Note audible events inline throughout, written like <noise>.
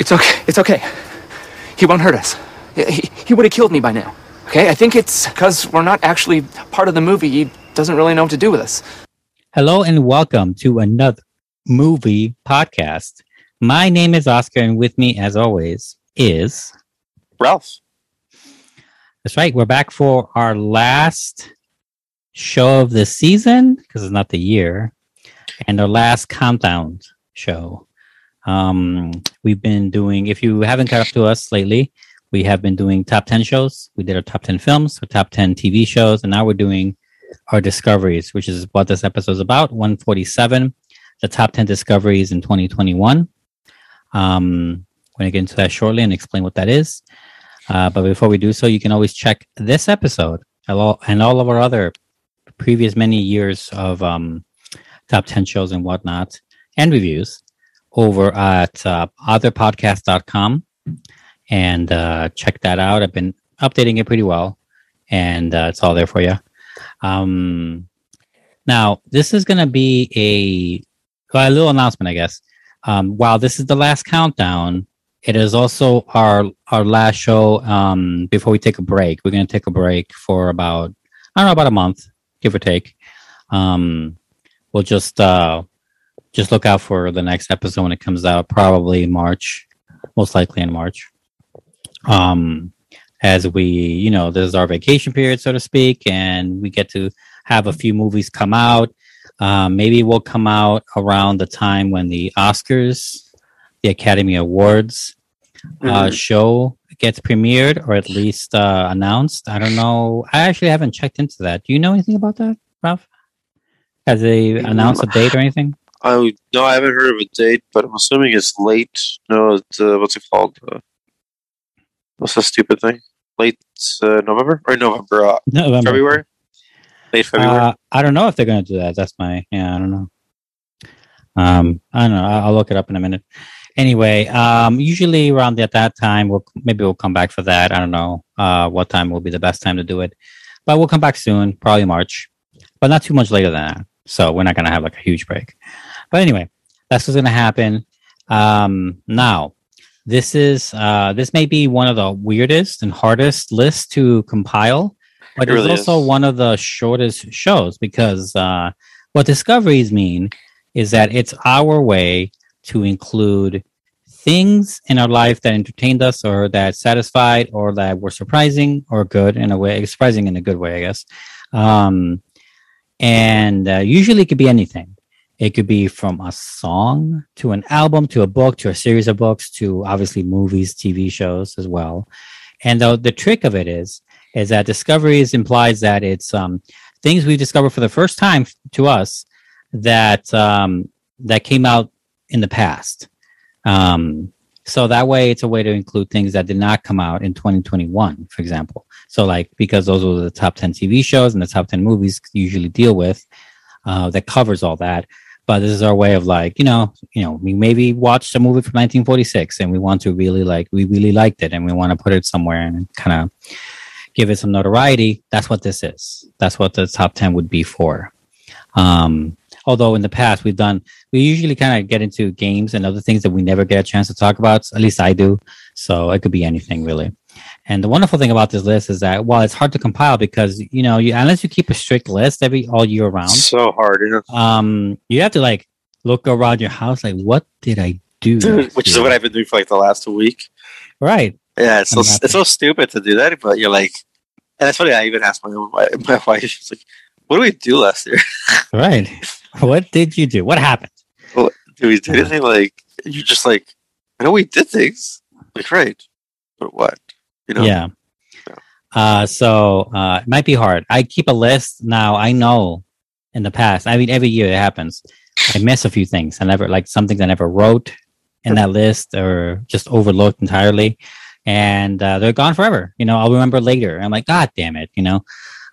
It's okay. It's okay. He won't hurt us. He, he would have killed me by now. Okay? I think it's because we're not actually part of the movie. He doesn't really know what to do with us. Hello and welcome to another movie podcast. My name is Oscar, and with me, as always, is Ralph. That's right. We're back for our last show of the season because it's not the year, and our last countdown show. Um, we've been doing. If you haven't caught up to us lately, we have been doing top ten shows. We did our top ten films, our top ten TV shows, and now we're doing our discoveries, which is what this episode is about. One forty seven, the top ten discoveries in twenty twenty one. Um, we're gonna get into that shortly and explain what that is. Uh, but before we do so, you can always check this episode and all, and all of our other previous many years of um, top 10 shows and whatnot and reviews over at uh, otherpodcast.com and uh, check that out. I've been updating it pretty well and uh, it's all there for you. Um, now, this is going to be a, well, a little announcement, I guess. Um, while this is the last countdown, it is also our our last show um, before we take a break. We're going to take a break for about I don't know about a month, give or take. Um, we'll just uh, just look out for the next episode when it comes out, probably in March, most likely in March. Um, as we, you know, this is our vacation period, so to speak, and we get to have a few movies come out. Um, maybe we'll come out around the time when the Oscars, the Academy Awards uh, Mhm. show gets premiered or at least uh, announced. I don't know. I actually haven't checked into that. Do you know anything about that, Ralph? Has they announced a date or anything? I no, I haven't heard of a date, but I'm assuming it's late. No, it's, uh, what's it called? Uh, what's the stupid thing? Late uh, November or November? Uh, November. February. Late February. Uh, I don't know if they're going to do that. That's my yeah. I don't know. Um, I don't know. I'll, I'll look it up in a minute. Anyway, um, usually around at that time, we'll maybe we'll come back for that. I don't know uh, what time will be the best time to do it, but we'll come back soon, probably March, but not too much later than that. So we're not going to have like a huge break. But anyway, that's what's going to happen. Um, now, this is uh, this may be one of the weirdest and hardest lists to compile, but It it's also is. one of the shortest shows because uh, what discoveries mean is that it's our way to include things in our life that entertained us or that satisfied or that were surprising or good in a way surprising in a good way i guess um, and uh, usually it could be anything it could be from a song to an album to a book to a series of books to obviously movies tv shows as well and the, the trick of it is is that discoveries implies that it's um, things we discover for the first time to us that um, that came out in the past. Um, so that way, it's a way to include things that did not come out in 2021, for example. So, like because those were the top 10 TV shows and the top 10 movies usually deal with, uh, that covers all that. But this is our way of like, you know, you know, we maybe watched a movie from 1946 and we want to really like, we really liked it and we want to put it somewhere and kind of give it some notoriety. That's what this is. That's what the top 10 would be for. Um, although in the past we've done we usually kind of get into games and other things that we never get a chance to talk about at least i do so it could be anything really and the wonderful thing about this list is that while it's hard to compile because you know you, unless you keep a strict list every all year round so hard, you know. um you have to like look around your house like what did i do <laughs> Which is what I've been doing for like the last week. right Yeah, it's so happy. it's so stupid to do that, but you're like, and that's funny. I even asked my my, my <laughs> wife. She's like, "What did we do last year? <laughs> right what did you do what happened Did we do anything?" Like you're just like, I know we did things. Like right, but what? You know? Yeah. Yeah. Uh, so uh, it might be hard. I keep a list now. I know in the past. I mean, every year it happens. I miss a few things. I never like some things I never wrote in that list or just overlooked entirely, and uh, they're gone forever. You know, I'll remember later. I'm like, God damn it, you know.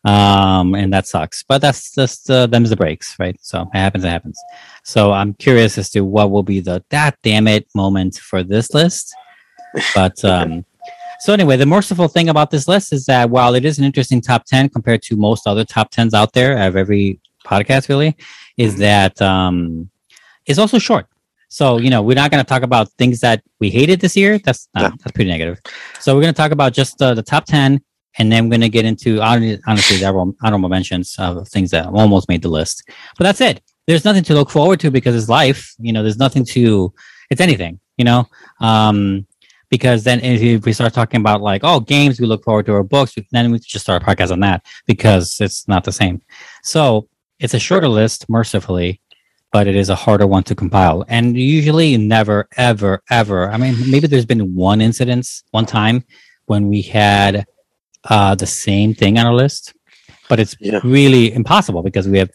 Um, and that sucks. But that's just uh, them's the breaks, right? So it happens. It happens. So I'm curious as to what will be the that damn it moment for this list. But <laughs> um, so anyway, the merciful thing about this list is that while it is an interesting top ten compared to most other top tens out there of every podcast, really, is that um, it's also short. So you know, we're not going to talk about things that we hated this year. That's not, No. that's pretty negative. So we're going to talk about just uh, the top ten, and then we're going to get into hon- honestly the honorable, honorable mentions of things that almost made the list. But that's it. There's nothing to look forward to because it's life. You know, there's nothing to. It's anything. You know. Um, because then if we start talking about like oh games we look forward to or books then we just start a podcast on that because it's not the same so it's a shorter list mercifully but it is a harder one to compile and usually never ever ever i mean maybe there's been one incidence one time when we had uh the same thing on our list but it's Yeah. really impossible because we have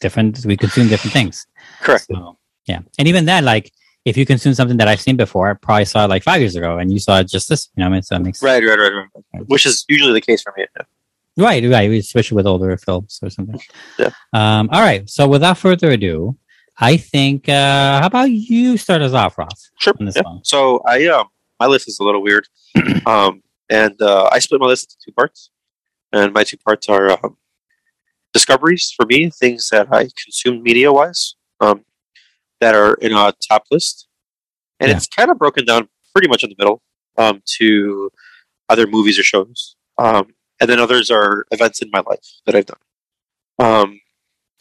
different we consume different things Correct. so yeah, and even then, like if you consume something that I've seen before, I probably saw it like five years ago, and you saw it just this. You know, what I mean, so that makes Right, right, right, right. Which is usually the case for me. Yeah. right, right, especially with older films or something. <laughs> Yeah. Um. All right. So without further ado, I think uh how about you start us off, Ross? Sure. Yeah. one. So I um my list is a little weird, <clears throat> um, and uh, I split my list into two parts, and my two parts are um, discoveries for me, things that I consumed media wise, um, that are in a top list, and Yeah. it's kind of broken down pretty much in the middle um, to other movies or shows, um, and then others are events in my life that I've done, um,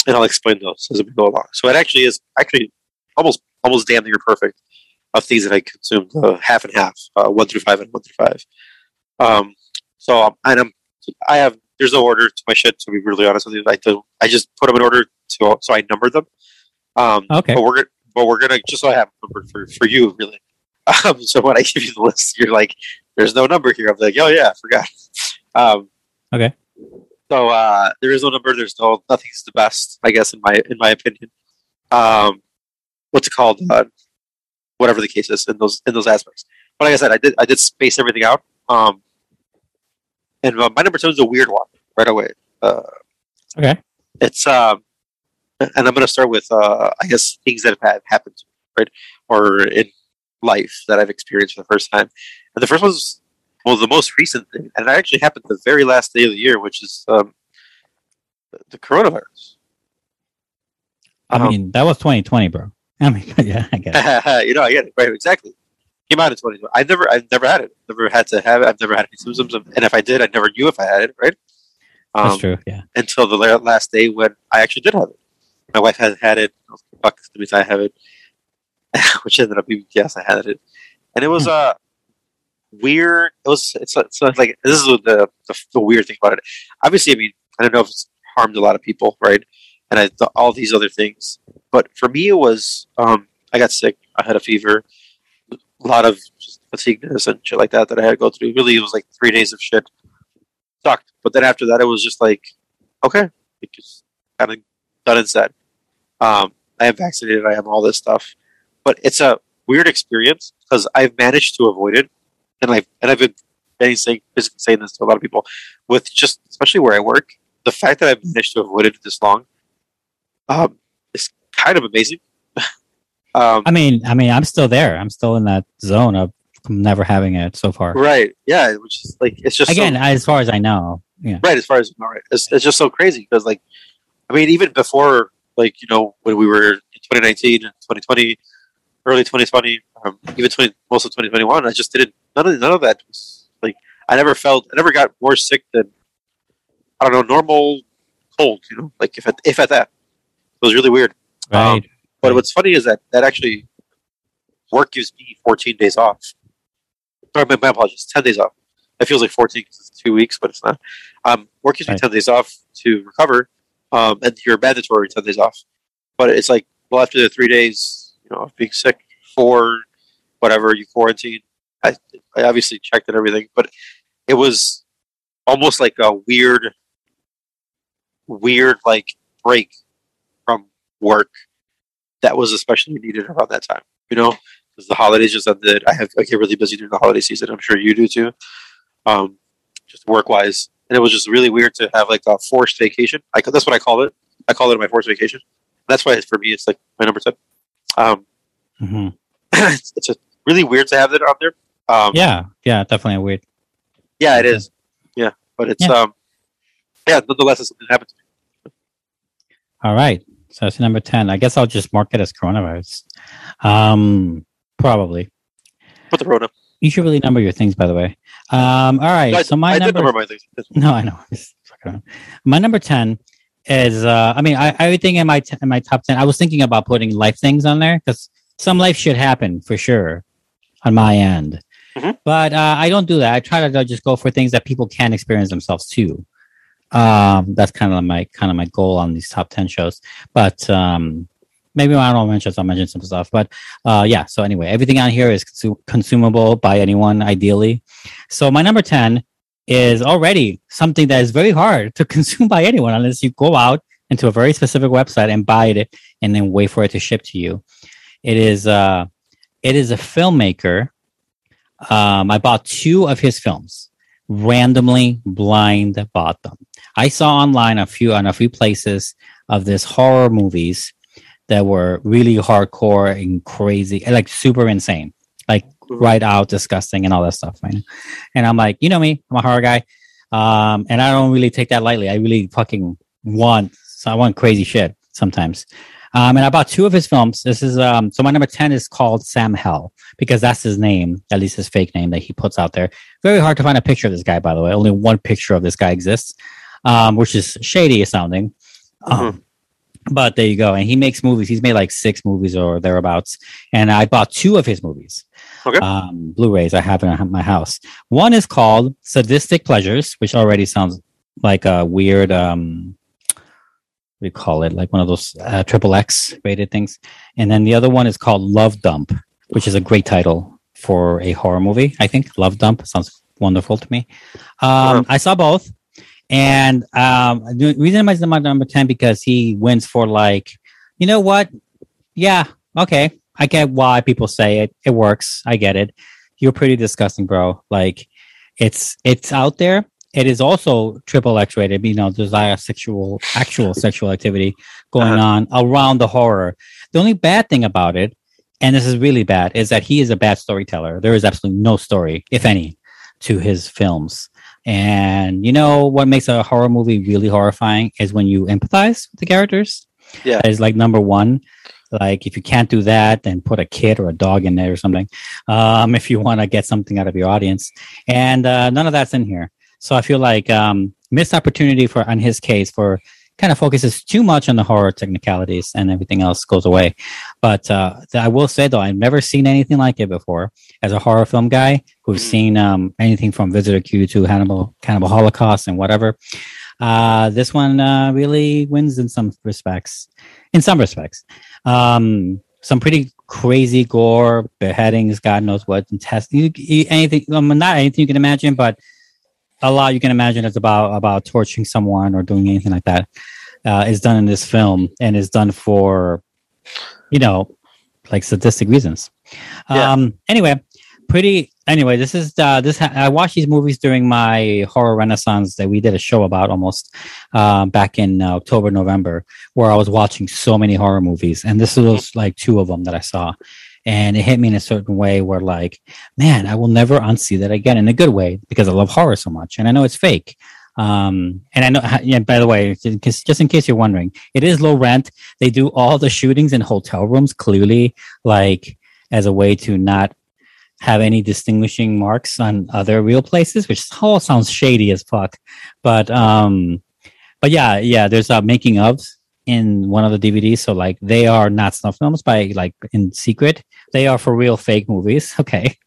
and I'll explain those as we go along. So it actually is actually almost almost damn near perfect of things that I consumed, uh, half and half, uh, one through five and one through five. Um, so um, and I'm, I have there's no order to my shit. To be really honest with you, I do I just put them in order to so I number them. Um, Okay. but we're but we're gonna just so I have a number for for you really. <laughs> Um, so when I give you the list, you're like, "There's no number here." I'm like, "Oh yeah, I forgot." <laughs> Um, Okay. So uh, there is no number. There's no nothing's the best, I guess, in my in my opinion. Um, what's it called? Uh, whatever the case is in those in those aspects. But like I said, I did I did space everything out. Um, and uh, my number two is a weird one right away. Uh, Okay. it's um, and I'm going to start with uh, I guess things that have happened, to me, right, or in life that I've experienced for the first time. And the first one's well, the most recent thing, and it actually happened the very last day of the year, which is um, the- coronavirus. I Um, mean, that was 2020, bro. I mean, <laughs> yeah, I get it. <laughs> you know, I get it. Right, exactly. Came out in 2020. I've never, I've never had it. Never had to have it. I've never had any symptoms, of- and if I did, I never knew if I had it. Right. That's Um, true. Yeah. Until the last day when I actually did have it. My wife has had it. I was like, Fuck, that means I have it. <laughs> Which ended up being yes, I had it, and it was uh weird. It was. It's, it's like this is the, the the weird thing about it. Obviously, I mean, I don't know if it's harmed a lot of people, right? And I, th- all these other things, but for me, it was. Um, I got sick. I had a fever, a lot of just fatigueness and shit like that that I had to go through. Really, it was like three days of shit. Sucked. But then after that, it was just like, okay, it just kind of done and said. Um, I am vaccinated. I have all this stuff, but it's a weird experience because I've managed to avoid it, and I've and I've been saying basically saying this to a lot of people with just especially where I work. The fact that I've managed to avoid it this long, um, is kind of amazing. <laughs> um, I mean, I mean, I'm still there. I'm still in that zone of never having it so far. right? Yeah, which is like it's just so- Again, as far as I know, yeah. right as far as all right it's, it's just so crazy because like i mean even before like you know when we were in 2019 and 2020 early 2020 um, even 20, most of 2021 i just didn't none of none of that was like i never felt i never got more sick than i don't know normal cold you know like if at, if at that. It was really weird. Um, Right. but Right. what's funny is that that actually work gives me 14 days off. Or my, my apologies 10 days off. It feels like 14 because it's two weeks but it's not. Um, work gives me 10 days off to recover um, and you're mandatory 10 days off. But it's like well after the three days you know of being sick for whatever you quarantine I, I obviously checked and everything but it was almost like a weird weird like break from work that was especially needed around that time you know? Because the holidays just ended. I have i get really busy during the holiday season. I'm sure you do too. Um, just work wise and it was just really weird to have like a forced vacation I, that's what i call it i call it my forced vacation that's why for me it's like my number 10 um, hmm <clears throat> it's, it's really weird to have that on there um, Yeah. Yeah. Definitely weird. yeah it is yeah but it's Yeah. um yeah nonetheless it's something that happened to me All right. So that's number ten. I guess I'll just mark it as coronavirus. Um, probably. Put the Rona. You should really number your things, by the way. Um, all right. I, so my I number. number my. No, I know. <laughs> Just fuck around. My number ten is. Uh, I mean, I, everything in my t- in my top ten. I was thinking about putting life things on there because some life should happen for sure on my end. Mhm. But uh, I don't do that. I try to just go for things that people can experience themselves too. Um, that's kind of my kind of my goal on these top ten shows. But um, maybe I don't mention, I'll mention some stuff. But uh, yeah. So anyway, everything on here is consu- consumable by anyone, ideally. So my number ten is already something that is very hard to <laughs> consume by anyone unless you go out into a very specific website and buy it and then wait for it to ship to you. It is uh it is a filmmaker. Um, I bought two of his films, randomly blind bought them. I saw online a few on a few places of this horror movies that were really hardcore and crazy, like super insane, like right out disgusting and all that stuff. Right? And I'm like, you know me, I'm a horror guy, um, and I don't really take that lightly. I really fucking want, so I want crazy shit sometimes. Um, and I bought two of his films. This is um, so my number ten is called Sam Hell because that's his name, at least his fake name that he puts out there. Very hard to find a picture of this guy, by the way. Only one picture of this guy exists, um, which is shady sounding. Um, but there you go. And he makes movies. He's made like six movies or thereabouts. And I bought two of his movies. Okay. Um, Blu-rays I have in my house. One is called Sadistic Pleasures, which already sounds like a weird um we call it like one of those uh, triple X rated things. And then the other one is called Love Dump, which is a great title for a horror movie. I think Love Dump sounds wonderful to me. Um, Uh-huh. I saw both, and um, the reason I'm my number ten because he wins for like, you know what? Yeah, okay, I get why people say it. It works. I get it. You're pretty disgusting, bro. Like, it's it's out there. It is also triple X rated. You know, there's like a sexual, actual sexual activity going Uh-huh. on around the horror. The only bad thing about it, and this is really bad, is that he is a bad storyteller. There is absolutely no story, if any, to his films. And you know what makes a horror movie really horrifying is when you empathize with the characters. Yeah. That is like number one. Like if you can't do that, then put a kid or a dog in there or something. Um, <laughs> if you want to get something out of your audience, and uh, none of that's in here. So I feel like um, missed opportunity for on his case for kind of focuses too much on the horror technicalities and everything else goes away. But uh, I will say though, I've never seen anything like it before. As a horror film guy who's Mhm. seen um, anything from Visitor Q to Hannibal, Cannibal Holocaust, and whatever, uh, this one uh, really wins in some respects. In some respects, um, some pretty crazy gore, beheadings, God knows what, and test you, you, anything. Um, not anything you can imagine, but a lot you can imagine is about about torturing someone or doing anything like that uh, is done in this film and is done for you know like sadistic reasons. Yeah. um anyway pretty anyway this is uh this ha- i watched these movies during my horror renaissance that we did a show about almost uh, back in uh, october november where i was watching so many horror movies. And this was like two of them that i saw and it hit me in a certain way where like man i will never unsee that again in a good way because i love horror so much and i know it's fake. Um and i know yeah by the way just in case- you're wondering it is low rent. They do all the shootings in hotel rooms clearly like as a way to not have any distinguishing marks on other real places which all sounds shady as fuck. But um but yeah yeah there's a making of in one of the dvds so like they are not snuff films by like in secret. They are for real fake movies <laughs> okay?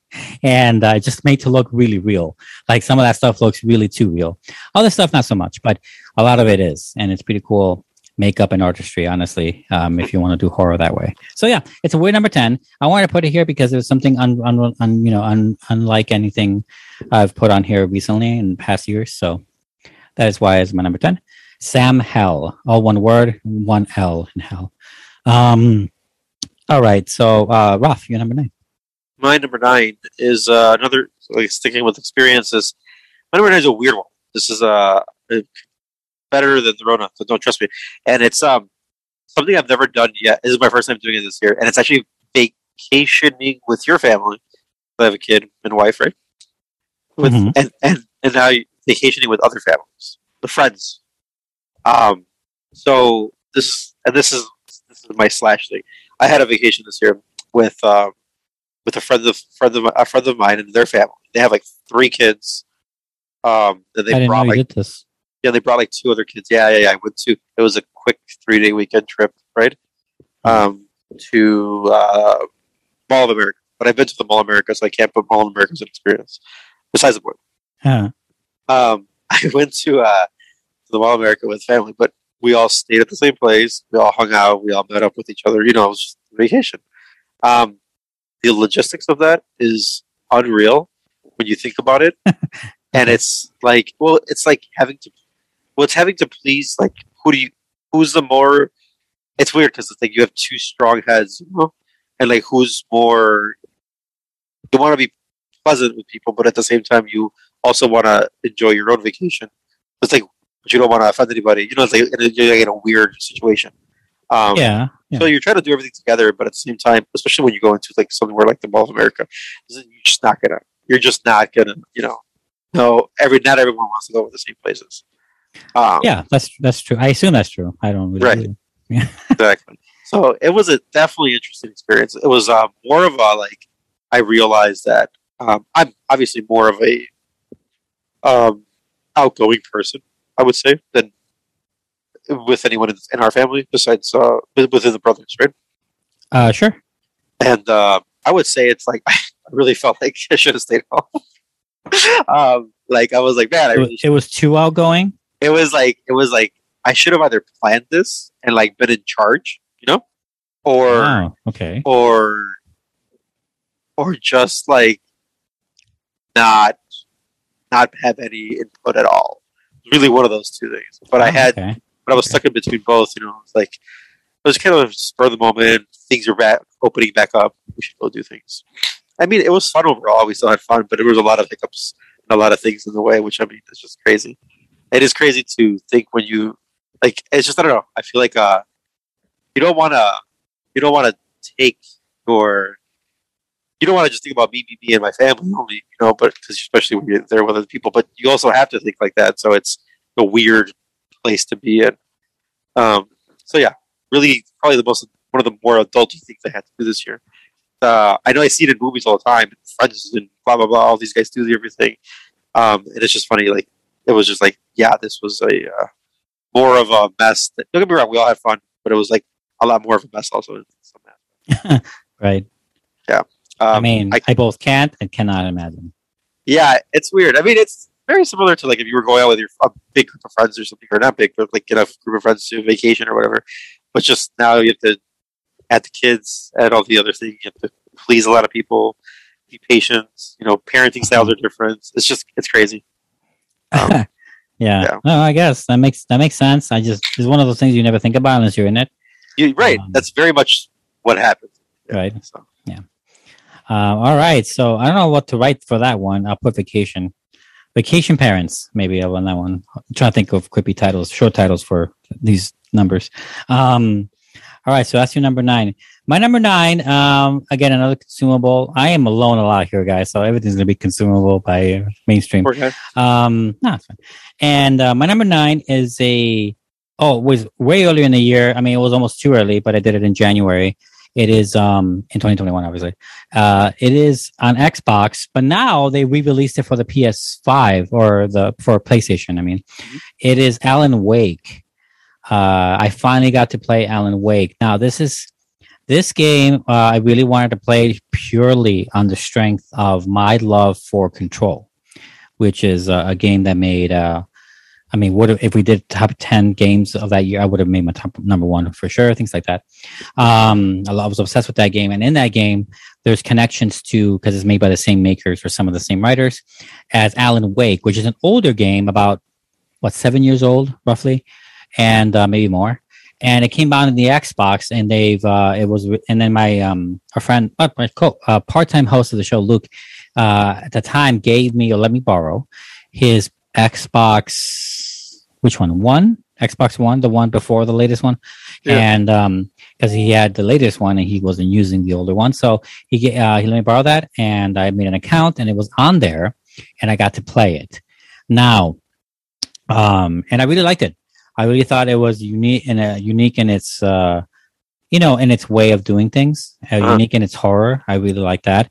And uh, just made to look really real. Like some of that stuff looks really too real. Other stuff not so much but a lot of it is and it's pretty cool makeup and artistry honestly um, if you want to do horror that way. So yeah it's a weird number 10 i wanted to put it here because was something un, un, un, you know un, unlike anything i've put on here recently in past years so that is why it's my number 10 sam hell all one word one l in hell um all right so uh Ralph, you're number nine My number nine is uh, another like sticking with experiences. My number nine is a weird one. This is uh, better than the Rona, so don't trust me. And it's um something I've never done yet. This is my first time doing it this year, and it's actually vacationing with your family. I have a kid and wife, right? With Mhm. and and and now vacationing with other families, the friends. Um, so this and this is this is my slash thing. I had a vacation this year with um, with a friend of friend of a friend of mine and their family. They have like three kids. Um, and they brought like this. yeah, they brought like two other kids. Yeah, yeah, yeah. I went to it was a quick three day weekend trip, right? Um, to uh, Mall of America. But I've been to the Mall of America, so I can't put Mall of America as an experience. Besides the point, Huh. um, <laughs> I went to uh, to the Mall America with family, but we all stayed at the same place. We all hung out. We all met up with each other. You know, it was vacation. Um, the logistics of that is unreal when you think about it, <laughs> and it's like, well, it's like having to, well, it's having to please like who do you, who's the more. It's weird because it's like you have two strong heads, you know, and like who's more. You want to be pleasant with people, but at the same time, you also want to enjoy your own vacation. It's like, but you don't want to offend anybody. You know, it's like in a, you're like in a weird situation. Um, yeah. yeah. So you're trying to do everything together, but at the same time, especially when you go into like somewhere like the Mall of America, you're just not gonna. You're just not gonna. You know, no. Every not everyone wants to go to the same places. Um, yeah, that's that's true. I assume that's true. I don't really Right. <laughs> exactly. So it was a definitely interesting experience. It was uh, more of a like I realized that um, I'm obviously more of a um, outgoing person. I would say than with anyone in, our family besides uh, within the brothers, right? Uh, sure. And uh, I would say it's like <laughs> I really felt like <laughs> I should have stayed home. <laughs> um, like I was like, man, I It was, really it was too outgoing. it was like it was like I should have either planned this and like been in charge, you know, or Oh, okay. or or just like not not have any input at all. Really, one of those two things. But I Oh, had, okay. but I was stuck in between both. You know, it's like it was kind of spur of the moment. Things are back opening back up. We should go do things. I mean, it was fun overall. We still had fun, but there was a lot of hiccups and a lot of things in the way, which I mean, it's just crazy. It is crazy to think when you like. It's just I don't know. I feel like uh, you don't want to, you don't want to take your, you don't want to just think about me, me, me, and my family only, you know. But because especially when you're there with other people, but you also have to think like that. So it's a weird place to be in. Um. So yeah, really, probably the most one of the more adulty things I had to do this year. Uh, I know I see it in movies all the time, and Friends and blah blah blah. All these guys do the everything, um, and it's just funny. Like it was just like, yeah, this was a uh, more of a mess. That, Don't get me wrong, we all had fun, but it was like a lot more of a mess also. In some aspects. <laughs> Right. Um, I mean, I- I, both can't and cannot imagine. yeah, it's weird. I mean, it's very similar to like if you were going out with your a big group of friends or something, or not big, but like get a group of friends to a vacation or whatever. But just now you have to add the kids, add all the other things. You have to please a lot of people, be patient. You know, parenting styles are different. It's just it's crazy. Um, <laughs> yeah. yeah. No, I guess that makes that makes sense. I just it's one of those things you never think about unless you're in it. You, right. Um, That's very much what happens. Yeah, Right. So. Yeah. Um, all right. So I don't know what to write for that one. I'll put vacation. Vacation parents, maybe I'll run that one. I'm trying to think of quippy titles, short titles for these numbers. Um, all right, so that's your number nine. My number nine, um, again, another consumable. I am alone a lot here, guys, so everything's going to be consumable by mainstream. Guy. Um, no, it's fine. And uh, my number nine is a oh, it was way earlier in the year. I mean, it was almost too early, but I did it in January. It is um in 2021, obviously. Uh, it is on Xbox, but now they re-released it for the PS5 or the for PlayStation. I mean, it is Alan Wake. Uh, I finally got to play Alan Wake. Now, this is this game. Uh, I really wanted to play purely on the strength of my love for Control which is uh, a game that made. I mean, would if we did top ten games of that year, I would have made my top number one for sure. Things like that. Um, I was obsessed with that game, and in that game, there's connections to because it's made by the same makers or some of the same writers as Alan Wake, which is an older game, about what seven years old roughly, and uh, maybe more. And it came out in the Xbox, and they've uh, it was, and then my um friend, uh, my co- uh, part time host of the show, Luke, uh, at the time gave me or let me borrow his Xbox. Which one? One Xbox One, the one before the latest one, Yeah. and um, because he had the latest one and he wasn't using the older one, so he uh, he let me borrow that, and I made an account, and it was on there, and I got to play it. Now, um, and I really liked it. I really thought it was unique and uh, unique in its uh, you know, in its way of doing things, uh, Uh-huh. unique in its horror. I really like that.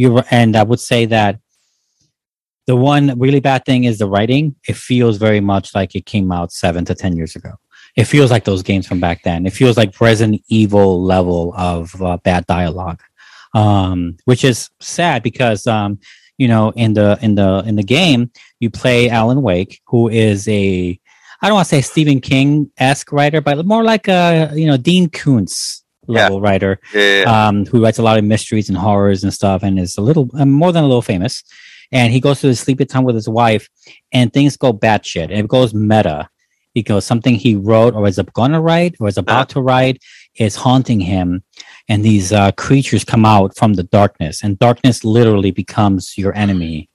You and I would say that the one really bad thing is the writing. It feels very much like it came out seven to ten years ago. It feels like those games from back then. It feels like Resident Evil level of uh, bad dialogue, um, which is sad because um, you know in the in the in the game you play Alan Wake, who is a I don't want to say Stephen King esque writer, but more like a you know Dean Koontz level writer Yeah, um, who writes a lot of mysteries and horrors and stuff, and is a little uh, more than a little famous. And he goes to his sleepy time with his wife, and things go batshit. It goes meta. Because something he wrote or is going to write or is about to write is haunting him, and these uh, creatures come out from the darkness, and darkness literally becomes your enemy,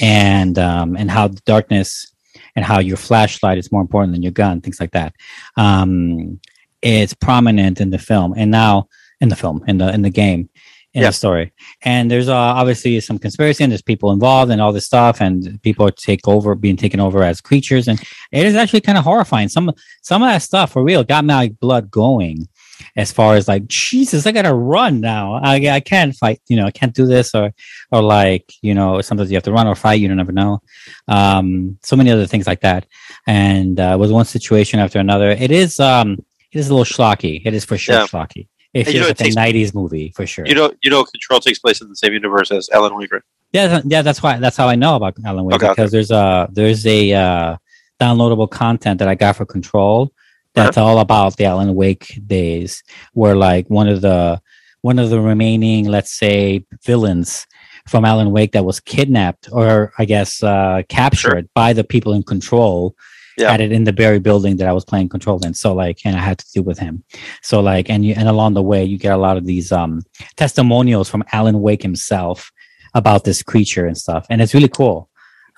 and um, and how the darkness and how your flashlight is more important than your gun, things like that. Um, it's prominent in the film, and now in the film, in the in the game, in Yeah. the story. And there's uh, obviously some conspiracy, and there's people involved and all this stuff, and people take over, being taken over as creatures, and it is actually kind of horrifying. Some some of that stuff for real got my blood going. As far as like Jesus, I gotta run now. I I can't fight. You know, I can't do this or or like you know sometimes you have to run or fight. You don't ever know. Um, so many other things like that. And uh, with one situation after another, it is um it is a little schlocky. It is for sure Yeah. schlocky. It you feels know, like a '90s movie for sure. you know, you know, Control takes place in the same universe as Alan Wake. yeah, yeah. That's why. That's how I know about Alan Wake Okay, okay. because there's a there's a uh, downloadable content that I got for Control that's Uh-huh. all about the Alan Wake days, where like one of the one of the remaining, let's say, villains from Alan Wake that was kidnapped or I guess uh, captured by the people in Control. Yeah. Had it in the Bureau building that I was playing Control in, so like, and I had to deal with him. So like, and you and along the way, you get a lot of these um testimonials from Alan Wake himself about this creature and stuff, and it's really cool.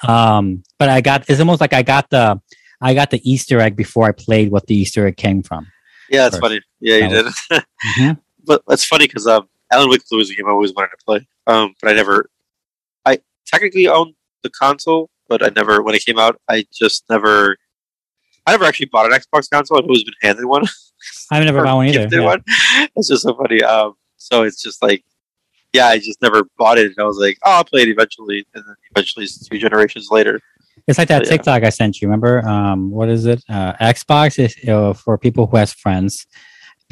Um, but I got it's almost like I got the I got the Easter egg before I played what the Easter egg came from. Yeah, that's First. funny. Yeah, you did. <laughs> Mhm. but that's funny because um, Alan Wake was a game I always wanted to play. Um, but I never. I technically owned the console, but I never. When it came out, I just never. I never actually bought an Xbox console. I've always been handed one. <laughs> I've never <laughs> bought one either. yeah. one. <laughs> It's just so funny. Um, so it's just like, yeah, I just never bought it. And I was like, oh, I'll play it eventually. And then eventually, it's two generations later. It's like that Yeah. TikTok I sent you. Remember? Um, what is it? Uh, Xbox is uh, for people who has friends.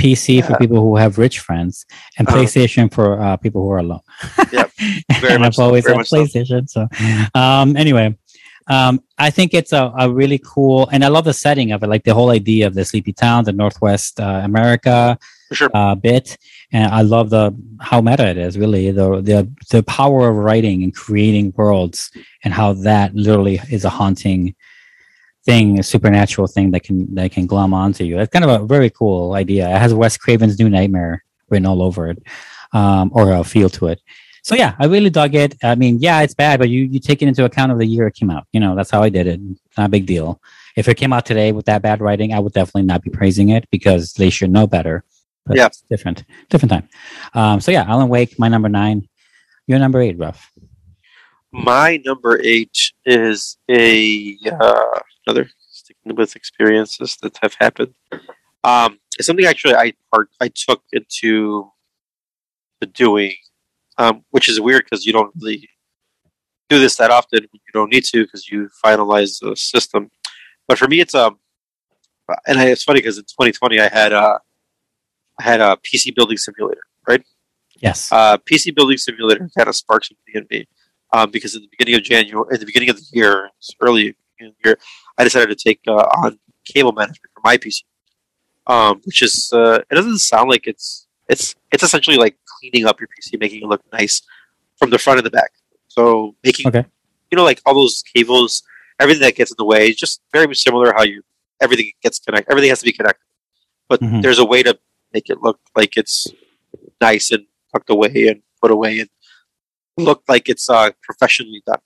PC for people who have rich friends, and Uh-huh. PlayStation for uh, people who are alone. Yep. Very and much I've always had much so. PlayStation. So, um, anyway, um, I think it's a, a really cool, and I love the setting of it, like the whole idea of the sleepy town, the Northwest uh, America sure. uh, bit, and I love the how meta it is. Really, the the the power of writing and creating worlds, and how that literally is a haunting thing, a supernatural thing that can that can glom onto you. It's kind of a very cool idea. It has Wes Craven's New Nightmare written all over it, um, or a feel to it. So yeah, I really dug it. I mean, yeah, it's bad, but you you take it into account of the year it came out. You know, that's how I did it. Not a big deal. If it came out today with that bad writing, I would definitely not be praising it because they should know better. But Yeah. it's different, different time. Um, so yeah, Alan Wake, my number nine. Your number eight, Ralph. My number eight is a uh, another sticking with experiences that have happened. Um, it's something actually I part I took into the doing, um, which is weird because you don't really do this that often. You don't need to because you finalize the system. But for me, it's um, and I, it's funny because in 2020 I had uh, I had a PC building simulator, right? Yes. uh, PC Building Simulator kind of sparked something in me um, because at the beginning of January, at the beginning of the year, it's early in the year, I decided to take uh, on cable management for my PC, um, which is uh, it doesn't sound like it's it's it's essentially like cleaning up your PC, making it look nice from the front and the back. So making Okay. you know like all those cables, everything that gets in the way, is just very similar how you everything gets connected. Everything has to be connected, but Mhm. there's a way to make it look like it's nice and tucked away and put away and look like it's uh, professionally done.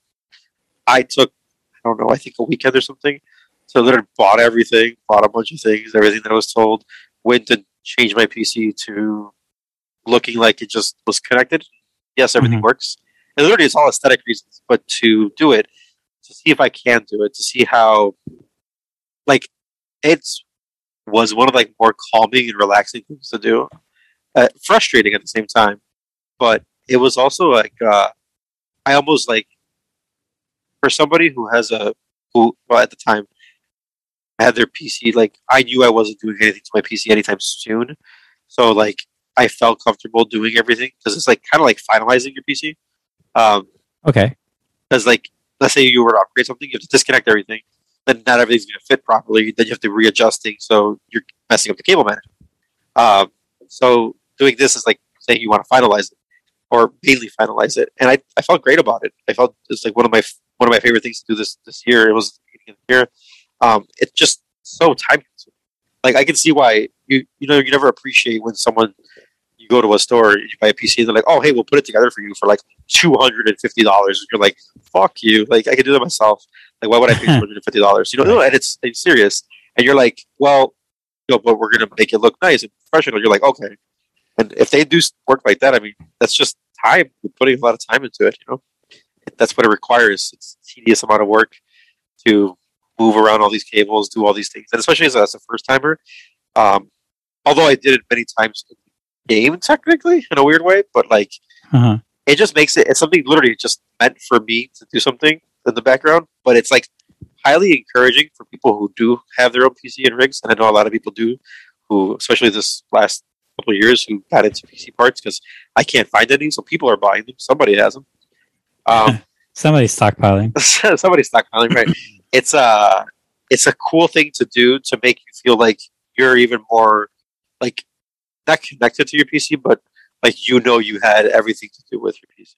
I took, I don't know, I think a weekend or something. So I literally bought everything, bought a bunch of things, everything that I was told, went and changed my PC to looking like it just was connected. Yes, everything Mhm. works. And literally, it's all aesthetic reasons, but to do it, to see if I can do it, to see how, like, it's was one of like more calming and relaxing things to do. Uh, frustrating at the same time, but it was also like uh, I almost like for somebody who has a who well at the time had their PC like I knew I wasn't doing anything to my PC anytime soon, so like I felt comfortable doing everything because it's like kind of like finalizing your PC. Um, Okay. because like let's say you were to upgrade something, you have to disconnect everything. Then not everything's going to fit properly. Then you have to readjust things, so you're messing up the cable management. Um, so doing this is like saying you want to finalize it or mainly finalize it, and I, I felt great about it. I felt it's like one of my one of my favorite things to do this this year. It was here. Um, it's just so time consuming. Like I can see why you you know you never appreciate when someone you go to a store you buy a PC and they're like, oh hey, we'll put it together for you for like two hundred and fifty dollars. You're like, fuck you. Like I can do that myself. Like why would I pay <laughs> two hundred and fifty dollars? You know, no, and it's, it's serious. And you're like, well, no, but we're gonna make it look nice and professional. You're like, okay. And if they do work like that, I mean, that's just time. You're putting a lot of time into it. You know, that's what it requires. It's a tedious amount of work to move around all these cables, do all these things, and especially as a, as a first timer. Um, although I did it many times in game, technically in a weird way, but like Uh-huh. it just makes it it's something literally just meant for me to do something in the background but it's like highly encouraging for people who do have their own pc and rigs and i know a lot of people do who especially this last couple of years who got into pc parts because i can't find any so people are buying them somebody has them um, <laughs> Somebody's stockpiling. <laughs> somebody's stockpiling right it's a it's a cool thing to do to make you feel like you're even more like not connected to your pc but like you know you had everything to do with your PC.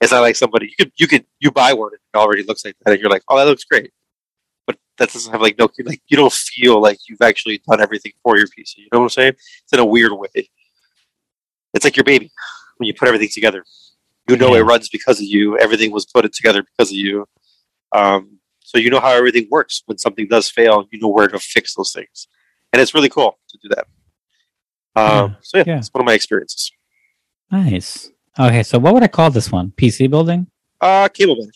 It's not like somebody you could you could you buy one and it already looks like that and you're like, oh that looks great. But that doesn't have like no like you don't feel like you've actually done everything for your PC. You know what I'm saying? It's in a weird way. It's like your baby when you put everything together. You know it runs because of you. Everything was put together because of you. Um, so you know how everything works. When something does fail, you know where to fix those things, and it's really cool to do that. Um, so yeah, yeah. it's one of my experiences. Nice. Okay, so what would I call this one? PC building? Uh, cable building.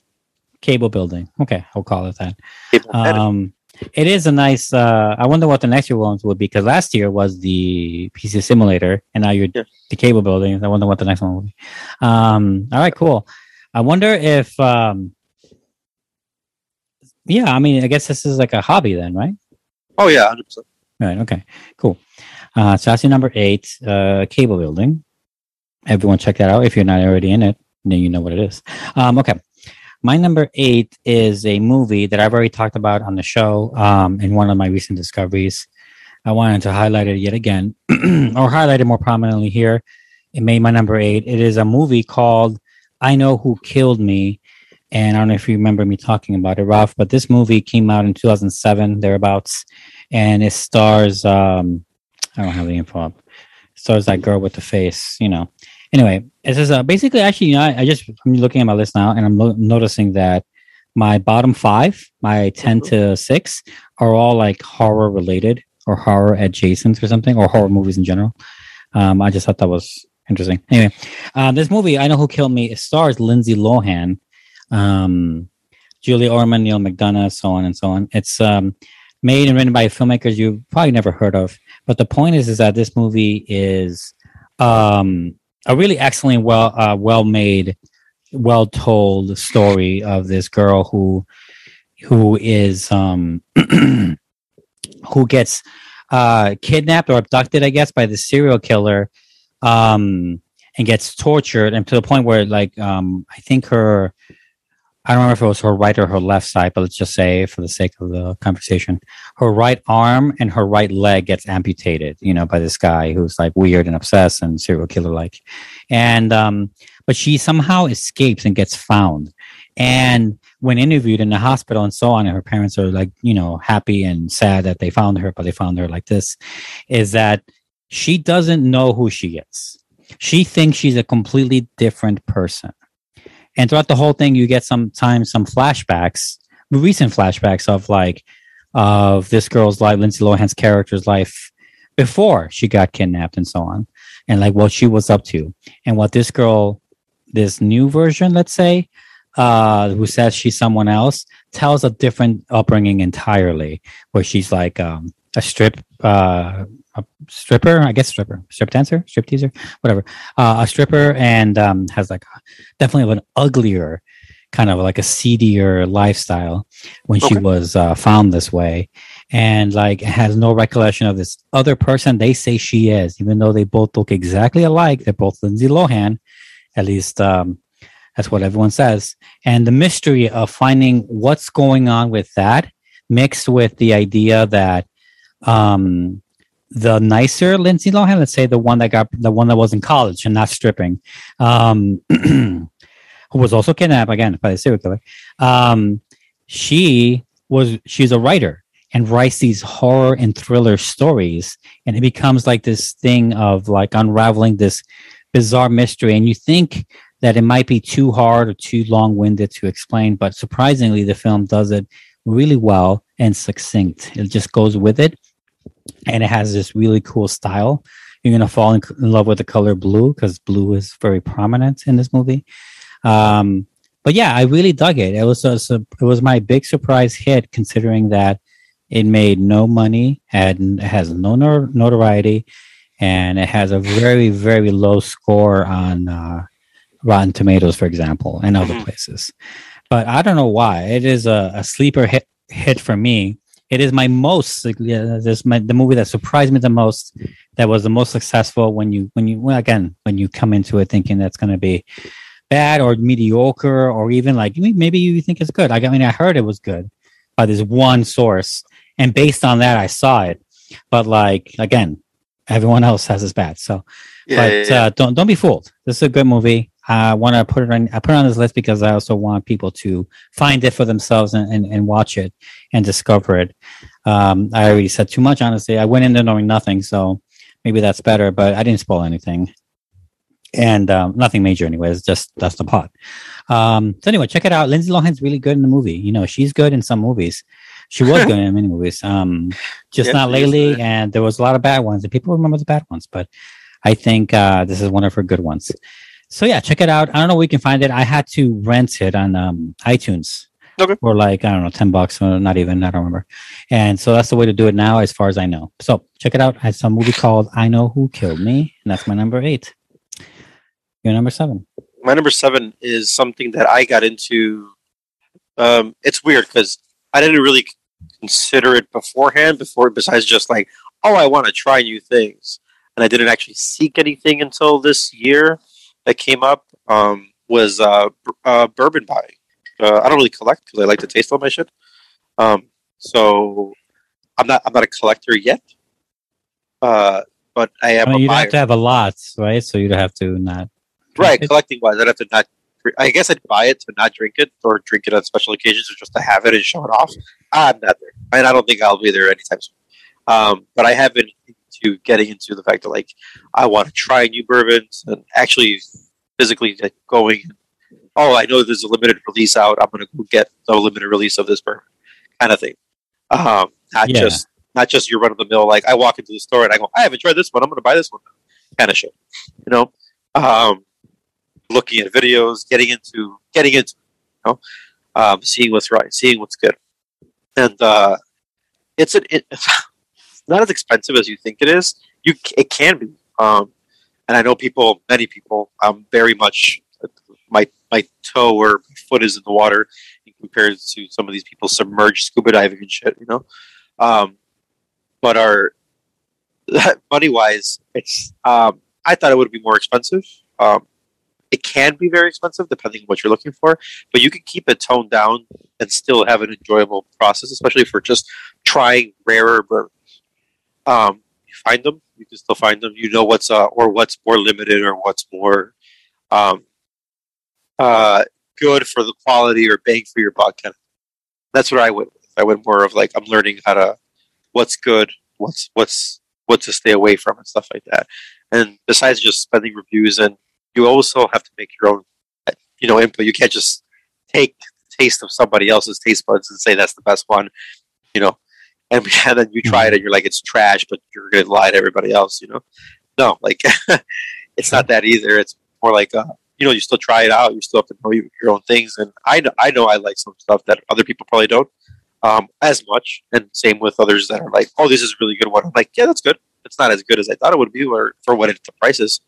Cable building. Okay, I'll call it that. Cable. Um, it is a nice. Uh, I wonder what the next year ones would be because last year was the PC simulator, and now you're Yeah. the cable building. I wonder what the next one will be. Um, all right, cool. I wonder if. Um, yeah, I mean, I guess this is like a hobby then, right? oh yeah. Right. Okay. Cool. Uh, so that's your number eight, uh, cable building. Everyone check that out. If you're not already in it, then you know what it is. Um, okay. My number eight is a movie that I've already talked about on the show um, in one of my recent discoveries. I wanted to highlight it yet again, <clears throat> or highlight it more prominently here. It made my number eight. It is a movie called I Know Who Killed Me. And I don't know if you remember me talking about it, Ralph, but this movie came out in 2007, thereabouts and it stars um I don't have the info up. It stars that girl with the face, you know. Anyway, it says uh, basically actually, you know, I, I just I'm looking at my list now and I'm lo- noticing that my bottom five, my 10 to six, are all like horror related or horror adjacent or something, or horror movies in general. Um, I just thought that was interesting. Anyway, uh, this movie, I Know Who Killed Me, it stars Lindsay Lohan, um, Julie Ormond, Neil McDonough, so on and so on. It's um, made and written by filmmakers you've probably never heard of. But the point is, is that this movie is um, a really excellent, well, uh, well made, well told story of this girl who who is um, <clears throat> who gets uh, kidnapped or abducted, I guess, by the serial killer, um, and gets tortured, and to the point where, like, um, I think her I don't remember if it was her right or her left side, but let's just say for the sake of the conversation, her right arm and her right leg gets amputated, you know, by this guy who's like weird and obsessed and serial killer like. And um but she somehow escapes and gets found. And when interviewed in the hospital and so on, and her parents are like, you know, happy and sad that they found her, but they found her like this, is that she doesn't know who she is. She thinks she's a completely different person and throughout the whole thing you get sometimes some flashbacks recent flashbacks of like of this girl's life lindsay lohan's character's life before she got kidnapped and so on and like what she was up to. And what this girl this new version let's say uh who says she's someone else tells a different upbringing entirely where she's like um a strip uh, a stripper, I guess stripper, strip dancer, strip teaser, whatever. Uh, a stripper and um, has like definitely an uglier kind of like a seedier lifestyle when she was uh, found this way. And like has no recollection of this other person they say she is. Even though they both look exactly alike they're both lindsay lohan at least um, that's what everyone says. And the mystery of finding what's going on with that mixed with the idea that um, the nicer lindsay lohan let's say the one that got the one that was in college and not stripping um, <clears throat> who was also kidnapped again by the serial killer. Um, she was she's a writer and writes these horror and thriller stories, and it becomes like this thing of like unraveling this bizarre mystery. And you think that it might be too hard or too long winded to explain, but surprisingly, the film does it really well and succinct. It just goes with it, and it has this really cool style. You're gonna fall in, in love with the color blue because blue is very prominent in this movie. Um, but yeah, I really dug it. It was a, it was my big surprise hit, considering that it made no money, had it has no notoriety, and it has a very very low score on uh, Rotten Tomatoes, for example, and other Mhm. places. But I don't know why it is a, a sleeper hit hit for me. It is my most yeah, this my, the movie that surprised me the most. That was the most successful when you when you well, again when you come into it thinking that's going to be bad or mediocre or even like maybe you think it's good. Like I mean, I heard it was good by this one source, and based on that, I saw it. But like again, everyone else has this bad. So, Yeah, but yeah, yeah. Uh, don't don't be fooled. This is a good movie. I want to put it on. I put it on this list because I also want people to find it for themselves and, and, and watch it and discover it. Um, I already said too much. Honestly, I went in there knowing nothing, so maybe that's better. But I didn't spoil anything, and um, nothing major, anyways. Just that's the plot. Um, so anyway, check it out. Lindsay Lohan's really good in the movie. You know, she's good in some movies. She was <laughs> good in many movies. Um, just Yeah, not lately, and there was a lot of bad ones, and people remember the bad ones. But I think uh, this is one of her good ones. So yeah, check it out. I don't know where you can find it. I had to rent it on um, iTunes Okay. for like I don't know, ten bucks or not even. I don't remember. And so that's the way to do it now, as far as I know. So check it out. It's a movie called "I Know Who Killed Me," and that's my number eight. Your number seven. my number seven is something that I got into. Um, it's weird because I didn't really consider it beforehand. Before, besides just like, oh, I want to try new things, and I didn't actually seek anything until this year that came up. Um, was uh, b- uh, bourbon buying. Uh, I don't really collect because I like to taste all my shit. Um, so I'm not I'm not a collector yet. Uh, but I am I mean, a you'd buyer. have to have a lot, right? So you'd have to not. Right, It- collecting wise, I'd have to not. I guess I'd buy it to not drink it, or drink it on special occasions, or just to have it and show it off. I'm not there, and I don't think I'll be there anytime soon. Um, but I have been into getting into the fact that like I want to try new bourbons and actually physically like, going. Oh, I know there's a limited release out. I'm going to go get the limited release of this bourbon, kind of thing. Um, not Yeah. just not just your run of the mill. Like I walk into the store and I go, I haven't tried this one. I'm going to buy this one, kind of shit. You know. Um, looking at videos, getting into getting into, you know, um, seeing what's right, seeing what's good, and uh, it's an it, <laughs> not as expensive as you think it is. You it can be, um, and I know people, many people, um, very much my my toe or my foot is in the water in comparison to some of these people submerged scuba diving and shit, you know. Um, but our <laughs> money wise, it's um, I thought it would be more expensive. Um, it can be very expensive depending on what you're looking for, but you can keep it toned down and still have an enjoyable process, especially for just trying rarer. Um, you find them, you can still find them. You know what's uh, or what's more limited or what's more um, uh, good for the quality or bang for your buck. Kind of. That's what I went with. I went more of like I'm learning how to what's good, what's what's what to stay away from, and stuff like that. And besides just spending reviews and you also have to make your own, you know, input. You can't just take the taste of somebody else's taste buds and say that's the best one, you know, and, and then you try it and you're like it's trash, but you're gonna lie to everybody else, you know. No, like <laughs> it's not that either. It's more like uh, you know, you still try it out. You still have to know your own things, and I know I know I like some stuff that other people probably don't. um, as much. And same with others that are like, "Oh, this is a really good one." I'm like, "Yeah, that's good. It's not as good as I thought it would be, or for what it, the price is."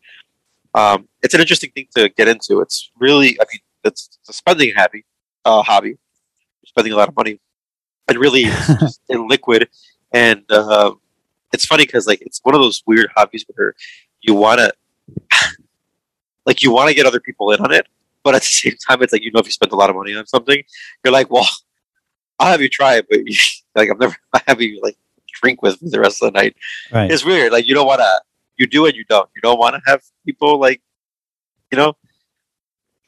Um, it's an interesting thing to get into. It's really, I mean, it's a spending hobby. Uh, hobby, You're spending a lot of money, and really, <laughs> just in liquid. And uh, it's funny because like it's one of those weird hobbies where you want to, <laughs> like, you want to get other people in on it, but at the same time, it's like you know, if you spend a lot of money on something, you're like, well, <laughs> I'll have you try it, but like I'm never I'll have you like drink with me the rest of the night. Right. It's weird. Like you don't want to. You do and you don't. You don't want to have people like, you know,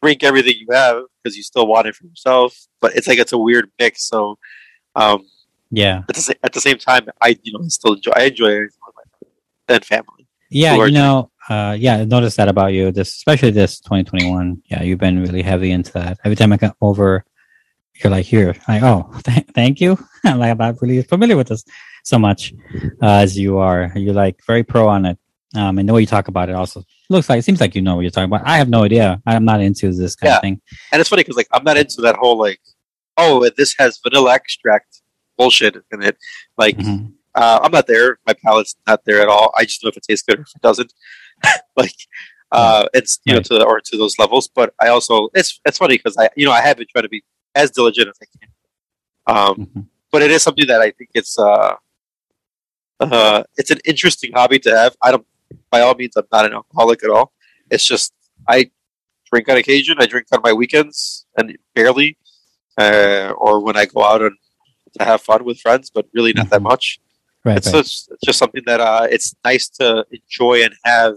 drink everything you have because you still want it for yourself. But it's like it's a weird mix. So, um, Yeah. at the at the same time, I you know still enjoy. I enjoy everything with my friends and family. Yeah, you know, uh, yeah, I noticed that about you. This, especially this 2021. Yeah, you've been really heavy into that. Every time I come over, you're like, here, like, oh, <laughs> th- thank you. <laughs> I'm like, I'm not really familiar with this so much uh, as you are. You're like very pro on it. Um, and the way you talk about it also looks like, it seems like you know what you're talking about. I have no idea. I'm not into this kind Yeah. of thing. And it's funny because like I'm not into that whole like, oh, this has vanilla extract bullshit in it. Like Mhm. uh, I'm not there. My palate's not there at all. I just don't know if it tastes good or if it doesn't. <laughs> like uh, it's you know to the, or to those levels. But I also it's it's funny because I you know I have been trying to be as diligent as I can. Um, Mhm. but it is something that I think it's uh, uh, it's an interesting hobby to have. I don't by all means I'm not an alcoholic at all. It's just I drink on occasion. I drink on my weekends and barely, uh, or when I go out and to have fun with friends, but really not that Mhm. much. Right, It's right. just it's just something that uh, it's nice to enjoy and have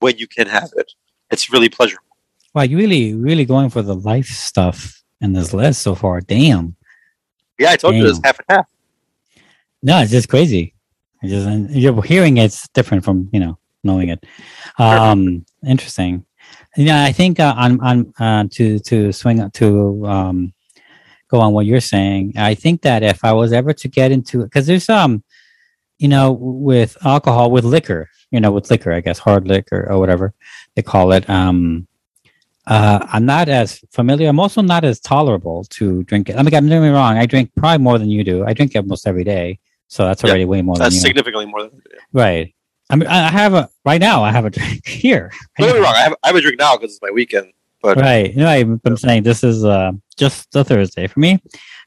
when you can have it. It's really pleasurable. Wow, you really, really going for the life stuff in this list so far. Damn. Yeah, I told you it's Damn. half and half. No, it's just crazy. It's just you're hearing it's different from you know knowing it. Um, interesting. Yeah, I think uh, on on uh, to to swing to um, go on what you're saying. I think that if I was ever to get into it, because there's um, you know, with alcohol with liquor, you know, with liquor, I guess hard liquor or whatever they call it. Um, uh, I'm not as familiar. I'm also not as tolerable to drink it. I mean, I'm doing me wrong. I drink probably more than you do. I drink almost every day, so that's Yeah, already way more That's than you. significantly more than. Right. I mean, I I have a right now. I have a <laughs> drink here. Don't get me wrong. I have, I have a drink now because it's my weekend. But, right. You know, I'm saying this is uh, just the Thursday for me,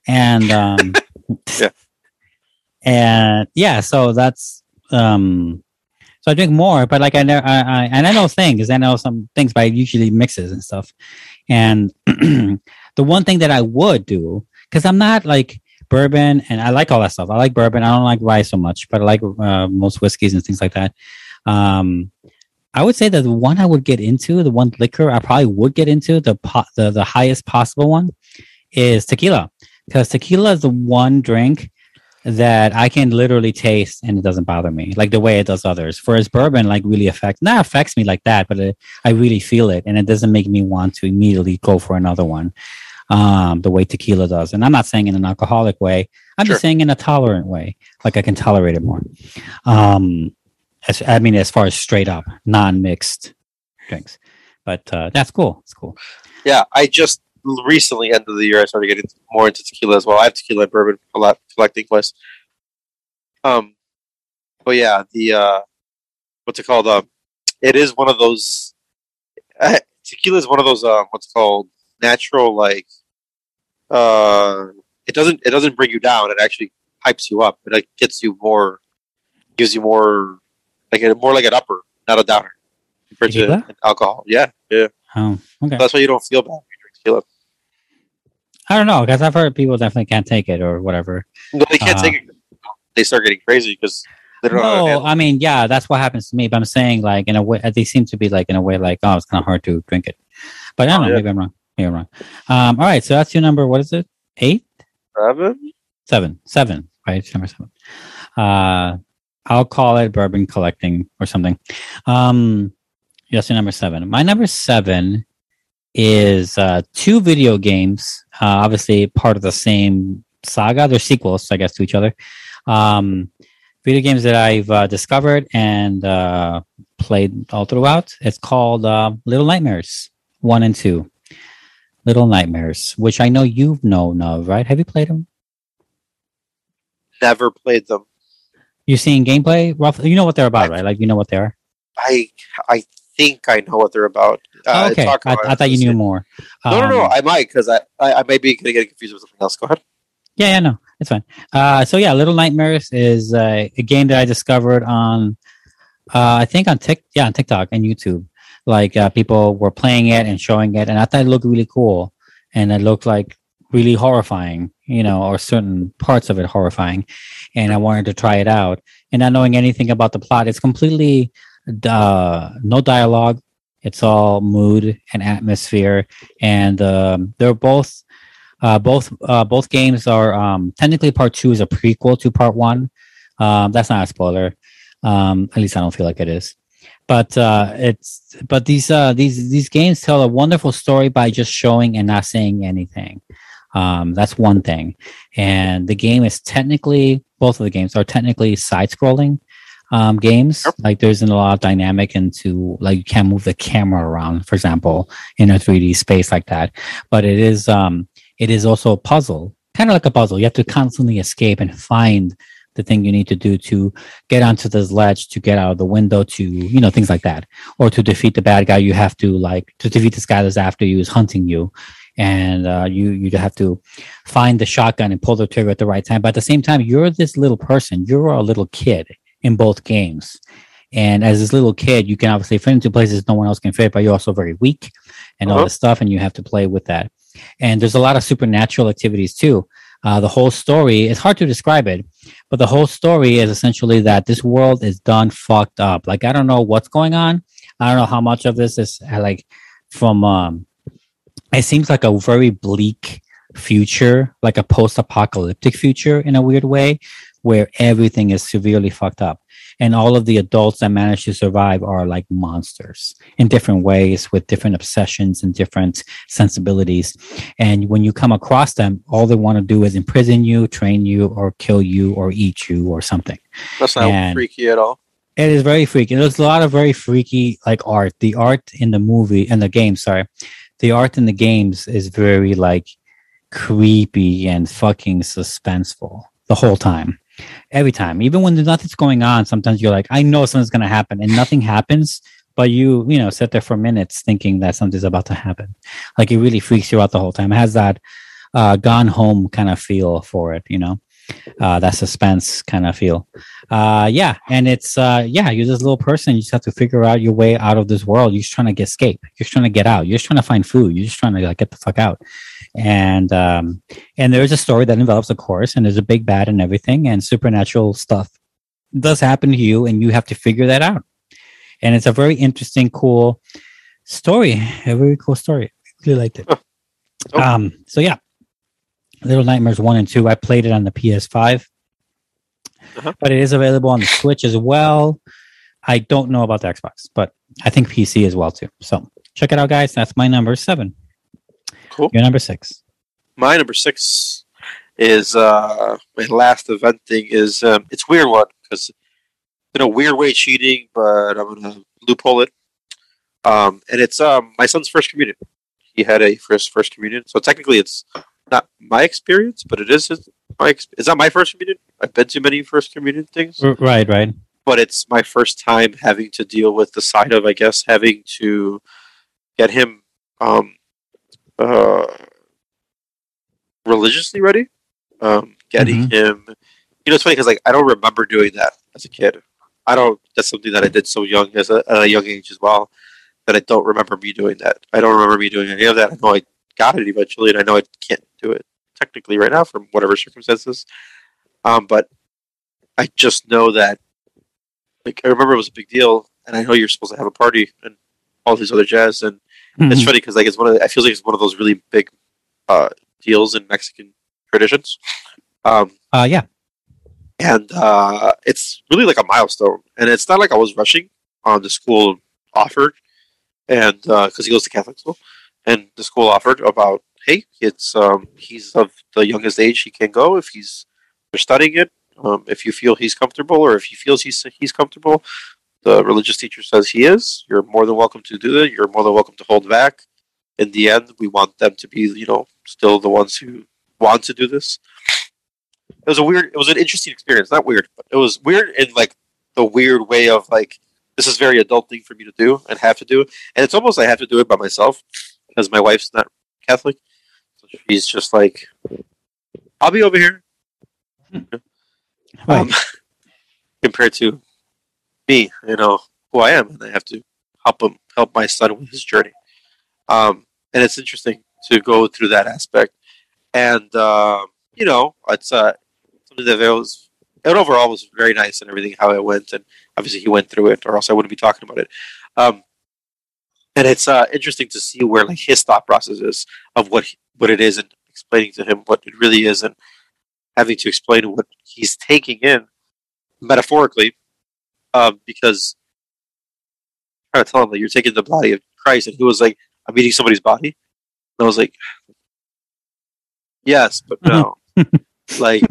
and um, <laughs> Yeah. and yeah, so that's um, so I drink more, but like I know, I, I and I know things. I know some things, but I usually mixes and stuff. And <clears throat> the one thing that I would do because I'm not like bourbon, and I like all that stuff. I like bourbon. I don't like rye so much, but I like uh, most whiskeys and things like that. Um, I would say that the one I would get into, the one liquor I probably would get into, the po- the, the highest possible one, is tequila, because tequila is the one drink that I can literally taste and it doesn't bother me like the way it does others. Whereas bourbon like really affects, not affects me like that, but it, I really feel it and it doesn't make me want to immediately go for another one. Um, the way tequila does, and I'm not saying in an alcoholic way. I'm Sure. just saying in a tolerant way, like I can tolerate it more. Um, as, I mean, as far as straight up non-mixed drinks, but uh, that's cool. It's cool. yeah, I just recently, end of the year, I started getting more into tequila as well. I have tequila and bourbon a lot collecting wise. Um, but yeah, the uh, what's it called? Um, it is one of those. Uh, tequila is one of those. Um, what's called natural like. Uh, it doesn't. It doesn't bring you down. It actually hypes you up. It like gets you more, gives you more, like a, more like an upper, not a downer, compared to alcohol. Yeah, yeah. Oh, okay. That's why you don't feel bad when you drink tequila. I don't know because I've heard people definitely can't take it or whatever. No, they can't Uh, take it. They start getting crazy because they don't know. how to No. I mean, yeah, that's what happens to me. But I'm saying, like, in a way, they seem to be like in a way, like, oh, it's kind of hard to drink it. But I don't Oh, know. yeah. Maybe I'm wrong. Maybe I'm wrong. Um, all right, so that's your number. What is it? Eight, Seven? seven, seven. Right, number seven. Uh, I'll call it bourbon collecting or something. Um, yes, your number seven. My number seven is uh, two video games. Uh, obviously, part of the same saga. They're sequels, I guess, to each other. Um, video games that I've uh, discovered and uh, played all throughout. It's called uh, Little Nightmares one and two. Little Nightmares, which I know you've known of, right? Have you played them? never played them. You seen gameplay? Roughly, you know what they're about, right? Like you know what they are. I I think I know what they're about. Oh, Uh, okay, talk I, about it. I thought you knew more. No, no, no. Um, I might because I, I I may be gonna get confused with something else. Go ahead. Yeah, yeah, no, it's fine. Uh, so yeah, Little Nightmares is uh, a game that I discovered on, uh, I think on Tik, yeah, on TikTok and YouTube. Like uh, people were playing it and showing it, and I thought it looked really cool, and it looked like really horrifying, you know, or certain parts of it horrifying, and I wanted to try it out. And not knowing anything about the plot, it's completely uh, no dialogue. It's all mood and atmosphere, and um, they're both uh, both uh, both games are um, technically part two is a prequel to part one. Um, that's not a spoiler. Um, at least I don't feel like it is. But uh, it's but these uh, these these games tell a wonderful story by just showing and not saying anything. Um, that's one thing. And the game is technically both of the games are technically side scrolling um, games. Yep. Like there's a lot of dynamic into like you can't move the camera around, for example, in a 3D space like that. But it is um it is also a puzzle, kind of like a puzzle. You have to constantly escape and find the thing you need to do to get onto this ledge, to get out of the window, to you know things like that, or to defeat the bad guy. You have to like to defeat this guy that's after you is hunting you, and uh, you you have to find the shotgun and pull the trigger at the right time. But at the same time, you're this little person. You're a little kid in both games. And as this little kid, you can obviously fit into places no one else can fit, but you're also very weak and all Uh-huh. this stuff, and you have to play with that. And there's a lot of supernatural activities too. Uh, the whole story, it's hard to describe it, but the whole story is essentially that this world is done fucked up. Like, I don't know what's going on. I don't know how much of this is like from, um, it seems like a very bleak future, like a post apocalyptic future in a weird way, where everything is severely fucked up. And all of the adults that manage to survive are like monsters in different ways with different obsessions and different sensibilities. And when you come across them, all they want to do is imprison you, train you, or kill you, or eat you, or something. That's not And- freaky at all. It is very freaky. There's a lot of very freaky like art. The art in the movie and the game, sorry. The art in the games is very like creepy and fucking suspenseful the whole time. Every time. Even when there's nothing's going on, sometimes you're like, I know something's gonna happen and nothing happens, but you, you know, sit there for minutes thinking that something's about to happen. Like it really freaks you out the whole time. It has that uh gone home kind of feel for it, you know. Uh that suspense kind of feel. Uh yeah and it's uh yeah you're this little person you just have to figure out your way out of this world. You're just trying to get escape. You're just trying to get out. You're just trying to find food. You're just trying to like get the fuck out. And um and there's a story that envelops a course and there's a big bad and everything and supernatural stuff does happen to you and you have to figure that out. And it's a very interesting cool story. A very cool story. I really liked it. Oh. um so yeah little nightmares 1 and 2 i played it on the ps5 Uh-huh. but it is available on the Switch as well. I don't know about the Xbox, but I think PC as well too. So check it out, guys. That's my number seven. Cool. Your number six. My number six is uh my last event thing is um it's a weird one because in a weird way cheating, but I'm gonna loophole it. Um and it's um my son's first communion. He had a first first communion, so technically it's not my experience, but it is my is that my first communion? I've been to many first communion things. Right, right. but it's my first time having to deal with the side of, I guess, having to get him um, uh, religiously ready. Um, getting him, you know, it's funny because like I don't remember doing that as a kid. I don't. That's something that I did so young as a, a young age as well that I don't remember me doing that. I don't remember me doing any of that. I know I got it eventually, and I know I can't it technically right now from whatever circumstances. Um, but I just know that like I remember it was a big deal, and I know you're supposed to have a party and all these other jazz, and it's Mhm. funny because like it's one of the, I feel like it's one of those really big uh, deals in Mexican traditions, um, Uh, yeah. and uh, it's really like a milestone, and it's not like I was rushing on the school offered, and because he goes to Catholic school, and the school offered about hey, it's um, he's of the youngest age he can go if he's studying it. Um, if you feel he's comfortable, or if he feels he's he's comfortable, the religious teacher says he is. You're more than welcome to do that. You're more than welcome to hold back. In the end, we want them to be, you know, still the ones who want to do this. it was a weird. It was an interesting experience. Not weird, but it was weird in like the weird way of like this is very adult thing for me to do and have to do, and it's almost I have to do it by myself because my wife's not Catholic, she's just like, I'll be over here. Right. Um, <laughs> compared to me, you know who I am, and I have to help him help my son with his journey. Um, and it's interesting to go through that aspect, and um, you know, it's uh, something that was it overall was very nice and everything how it went, and obviously he went through it, or else I wouldn't be talking about it. Um, and it's uh, interesting to see where like his thought process is of what he- what it is, and explaining to him what it really is, and having to explain what he's taking in metaphorically, um, because I'm trying to tell him that you're taking the body of Christ, and he was like, "I'm eating somebody's body," and I was like, "Yes, but no." <laughs> like,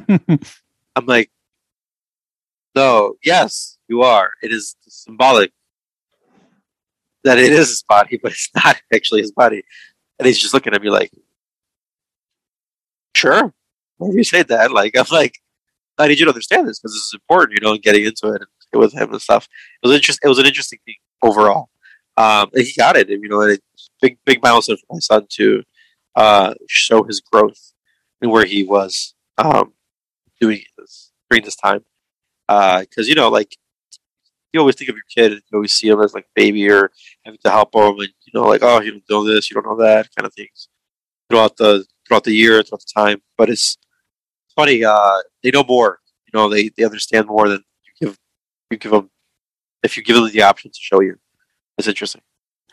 I'm like, "No, yes, you are. It is symbolic that it is his body, but it's not actually his body." And he's just looking at me like, "Sure, whatever you say, that, Like, I'm like, I need you to understand this because this is important, you know, and getting into it with him and stuff. It was interest. It was an interesting thing overall. Um, and he got it, and, you know, and big, big milestone for my son to uh, show his growth and where he was um, doing this during this time. Because you know, like you always think of your kid, and you always see him as like baby or having to help him, and you know, like oh, you don't know this, you don't know that, kind of things throughout the throughout the year, throughout the time. But it's funny. Uh, they know more. You know, they they understand more than you give you give them if you give them the option to show you. It's interesting.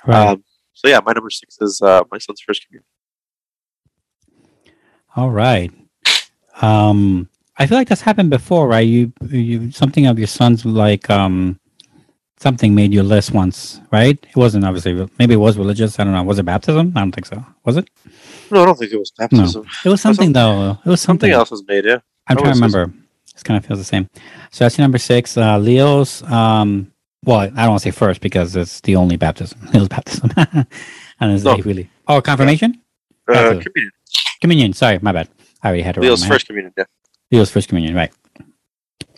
right. Um, so yeah, my number six is uh, my son's first communion. All right. Um, I feel like that's happened before, right? You, you something of your son's like um, something made you less once, right? It wasn't obviously. Maybe it was religious. I don't know. Was it baptism? I don't think so. Was it? No, I don't think it was baptism. No. It was something though. It was something. Something else was made. Yeah. I'm trying to remember. It kind of feels the same. So that's number six. Uh, Leo's. Um, well, I don't want to say first because it's the only baptism. <laughs> Leo's baptism, <laughs> and it's No. like really. Oh, confirmation, Uh, communion. communion. Sorry, my bad. I already had it. Leo's first communion. Yeah. Leo's first communion, right?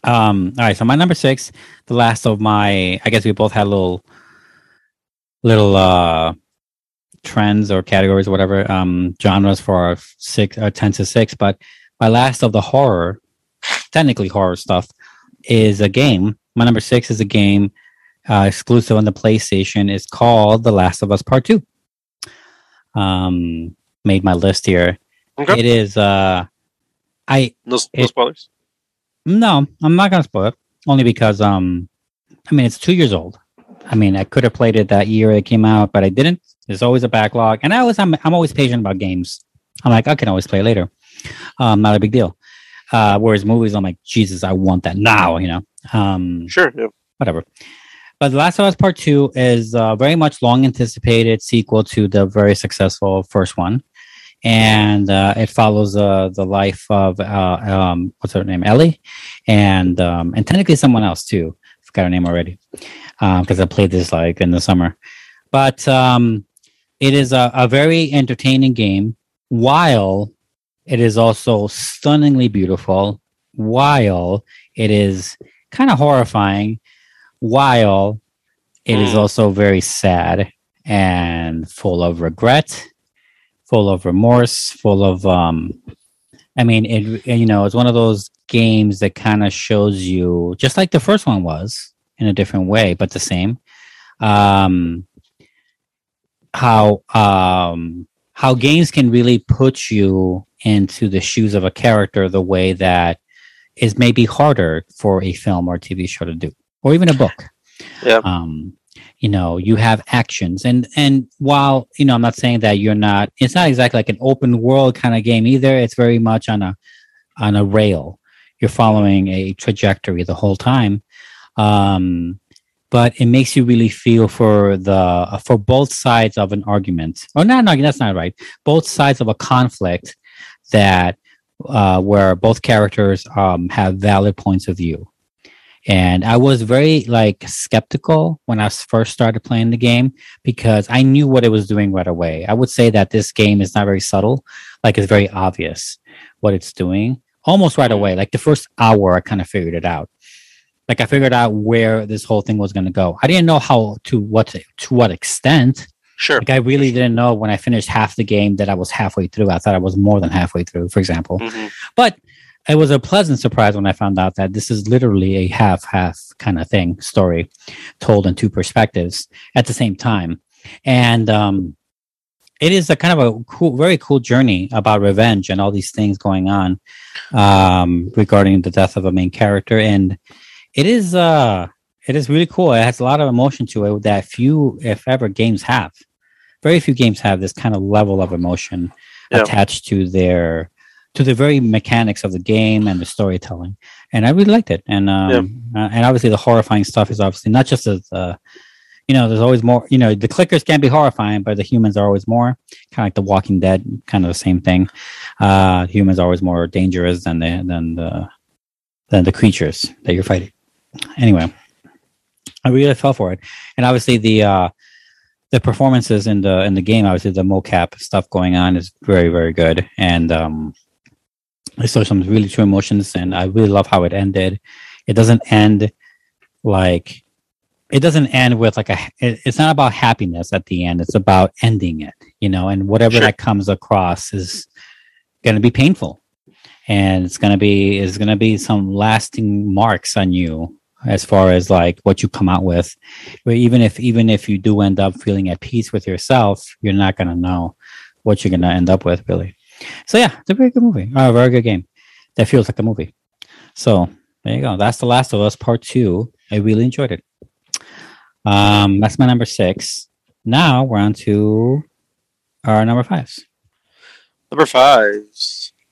Um. All right. So my number six, the last of my. I guess we both had little, little uh, trends or categories or whatever um genres for our six our ten to six. But my last of the horror, technically horror stuff, is a game. My number six is a game uh, exclusive on the PlayStation. It's called The Last of Us Part Two. Um, made my list here. Okay. It is. Uh, I No, no spoilers. No, I'm not gonna spoil it. Only because um, I mean it's two years old. I mean I could have played it that year it came out, but I didn't. There's always a backlog, and I always I'm I'm always patient about games. I'm like I can always play later. Um, not a big deal. Uh, whereas movies, I'm like Jesus, I want that now. You know. Um, Sure. Yeah. whatever. But The Last of Us Part Two is uh, very much long anticipated sequel to the very successful first one, and uh, it follows uh, the life of uh, um, what's her name, Ellie, and um, and technically someone else too. Forgot her name already because I played this like in the summer. But um, it is a, a very entertaining game, while it is also stunningly beautiful, while it is kind of horrifying while it is Mm. also very sad and full of regret full of remorse full of um i mean it you know it's one of those games that kind of shows you just like the first one was in a different way but the same um how um how games can really put you into the shoes of a character the way that is maybe harder for a film or TV show to do, or even a book. Yeah. Um, you know, you have actions, and and while you know, I'm not saying that you're not. It's not exactly like an open world kind of game either. It's very much on a on a rail. You're following a trajectory the whole time. Um, but it makes you really feel for the for both sides of an argument, or not an argument. That's not right. Both sides of a conflict that uh, where both characters um, have valid points of view. And I was very like skeptical when I first started playing the game because I knew what it was doing right away. I would say that this game is not very subtle, like it's very obvious what it's doing almost right away. Like the first hour, I kind of figured it out. Like I figured out where this whole thing was going to go. I didn't know how to what to, to what extent. Sure. Like I really didn't know when I finished half the game that I was halfway through. I thought I was more than halfway through, for example. Mhm. But it was a pleasant surprise when I found out that this is literally a half half kind of thing story told in two perspectives at the same time. And um, it is a kind of a cool, very cool journey about revenge and all these things going on um, regarding the death of a main character. And it is uh, it is really cool. It has a lot of emotion to it that few, if ever, games have. Very few games have this kind of level of emotion Yeah. attached to their to the very mechanics of the game and the storytelling. And I really liked it. And um, uh, and obviously the horrifying stuff is obviously not just as uh, you know, there's always more. You know, the clickers can be horrifying, but the humans are always more kind of like The Walking Dead, kind of the same thing. Uh, humans are always more dangerous than the than the than the creatures that you're fighting. Anyway, I really fell for it, and obviously the uh, the performances in the in the game, obviously the mocap stuff going on is very very good, and um, I saw some really true emotions, and I really love how it ended. It doesn't end like it doesn't end with like a it- it's not about happiness at the end it's about ending it you know and whatever Sure. that comes across is going to be painful and it's going to be is going to be some lasting marks on you as far as like what you come out with but even if even if you do end up feeling at peace with yourself you're not going to know what you're going to end up with really so yeah it's a very good movie uh, a very good game that feels like a movie so there you go that's the last of us part two i really enjoyed it um, that's my number six. Now we're on to our number fives. Number five.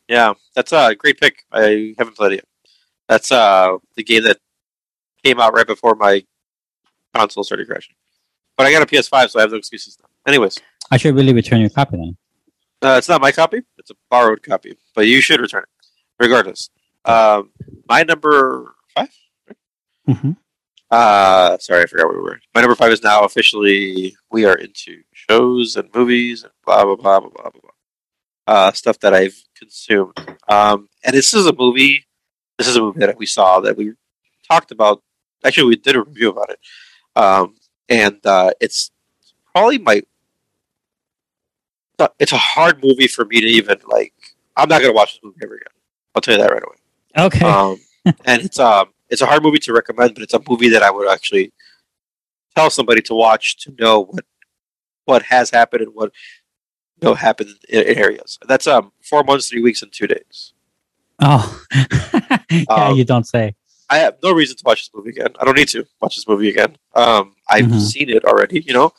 Yeah, that's a great pick. I haven't played it yet. That's uh the game that came out right before my console started crashing. But I got a PS5, so I have no excuses now. Anyways, I should really return your copy then. uh, it's not my copy; it's a borrowed copy. But you should return it, regardless. Um, my number five. Mhm. Uh, sorry, I forgot where we were. My number five is now officially we are into shows and movies and blah blah blah blah blah blah. blah. Uh, stuff that I've consumed. Um, and this is a movie. This is a movie that we saw that we talked about. Actually, we did a review about it. Um, and uh, it's probably my. It's a hard movie for me to even like. I'm not gonna watch this movie ever again. I'll tell you that right away Okay. um, <laughs> and it's um it's a hard movie to recommend, but it's a movie that I would actually tell somebody to watch to know what what has happened and what you know happened in, in areas. That's um four months, three weeks, and two days. oh, <laughs> yeah, um, you don't say. I have no reason to watch this movie again. I don't need to watch this movie again. Um, I've Mhm. seen it already, you know.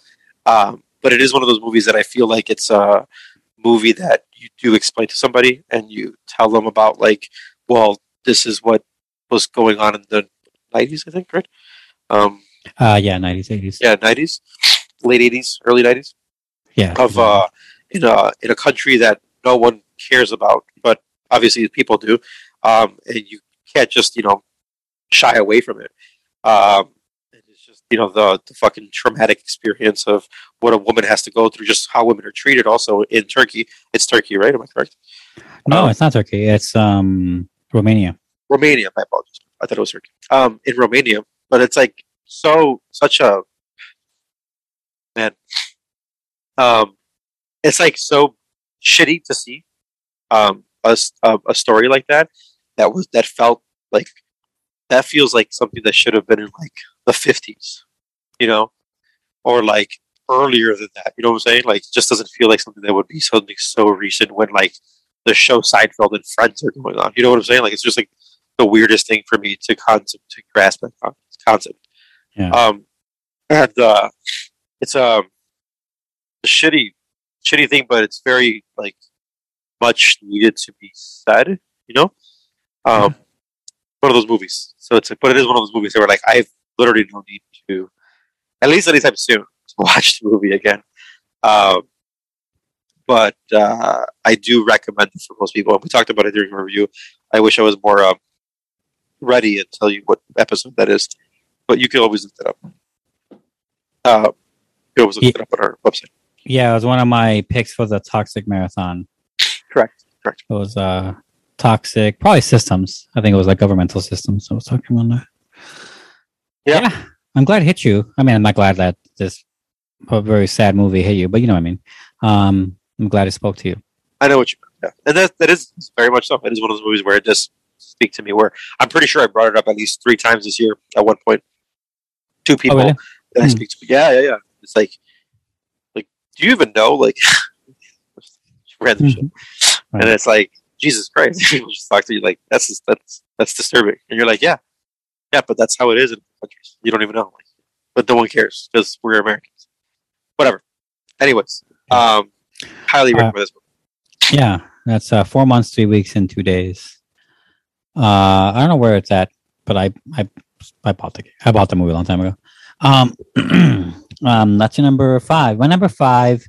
Um, but it is one of those movies that I feel like it's a movie that you do explain to somebody and you tell them about, like, well, this is what was going on in the '90s, I think, right? Um, Uh, yeah, nineties, eighties. yeah, '90s, late '80s, early '90s Yeah. of uh, in a in a country that no one cares about, but obviously people do, um, and you can't just you know shy away from it. Um, and it's just you know the the fucking traumatic experience of what a woman has to go through, just how women are treated. Also in Turkey, it's Turkey, right? Am I correct? no, um, it's not Turkey. It's um Romania. Romania. My apologies. I thought it was Turkey. Um, in Romania, but it's like so such a man. Um, it's like so shitty to see. Um, a, a story like that that was that felt like that feels like something that should have been in like the fifties, you know, or like earlier than that. You know what I'm saying? Like, it just doesn't feel like something that would be something so recent when like the show Seinfeld and Friends are going on. You know what I'm saying? Like, it's just like the weirdest thing for me to concept to grasp that con- concept. Yeah. Um, and uh, it's um, a shitty, shitty thing, but it's very like much needed to be said. You know, um, one of those movies. So it's like, but it is one of those movies where like I've literally no need to, at least anytime soon, to <laughs> watch the movie again. Um, but uh, I do recommend it for most people. And we talked about it during the review. I wish I was more um, ready and tell you what episode that is, but you can always look that up. Uh, you can always look Yeah. it up on our website. Yeah, it was one of my picks for the Toxic Marathon. Correct. Correct. It was uh toxic, probably systems. I think it was like governmental systems. I was talking about that. Yeah. I'm glad it hit you. I mean, I'm not glad that this very sad movie hit you, but you know what I mean. Um, I'm glad it spoke to you. I know what you mean. Yeah. And that that is very much so. It is one of those movies where it does speak to me. Where I'm pretty sure I brought it up at least three times this year. At one point, two people really? that I Hmm. speak to. Yeah, yeah, yeah. It's like, like, do you even know? Like, <laughs> random shit. Mhm. and it's like Jesus Christ. People <laughs> just talk to you like that's just, that's that's disturbing, and you're like, yeah, yeah, but that's how it is in countries. You don't even know, like, but no one cares because we're Americans. Whatever. Anyways, um, highly Uh, recommend this movie. Yeah, that's uh, four months, three weeks, and two days. Uh, I don't know where it's at, but I I I bought the I bought the movie a long time ago. Um, <clears throat> um, that's your number five. My number five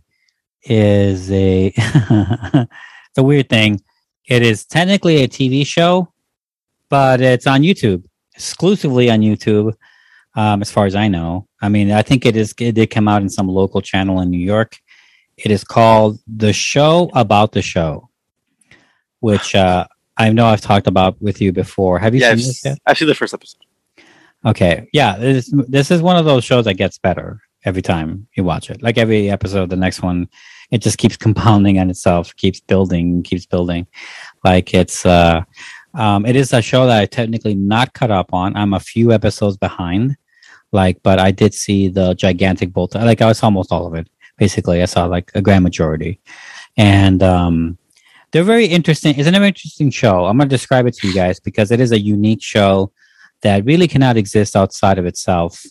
is a <laughs> the weird thing. It is technically a TV show, but it's on YouTube, exclusively on YouTube. Um, as far as I know, I mean, I think it is. It did come out in some local channel in New York. It is called The Show About the Show, which uh, I know I've talked about with you before. Have you Yeah, seen I've, this yet? I've seen the first episode. Okay. Yeah. This, this is one of those shows that gets better every time you watch it. Like every episode, the next one, it just keeps <laughs> compounding on itself, keeps building, keeps building. Like it's, uh, um, it is a show that I technically not cut up on. I'm a few episodes behind, like, but I did see the gigantic bolt. Like I saw almost all of it. Basically, I saw like a grand majority, and um, they're very interesting. It's an interesting show. I'm going to describe it to you guys because it is a unique show that really cannot exist outside of itself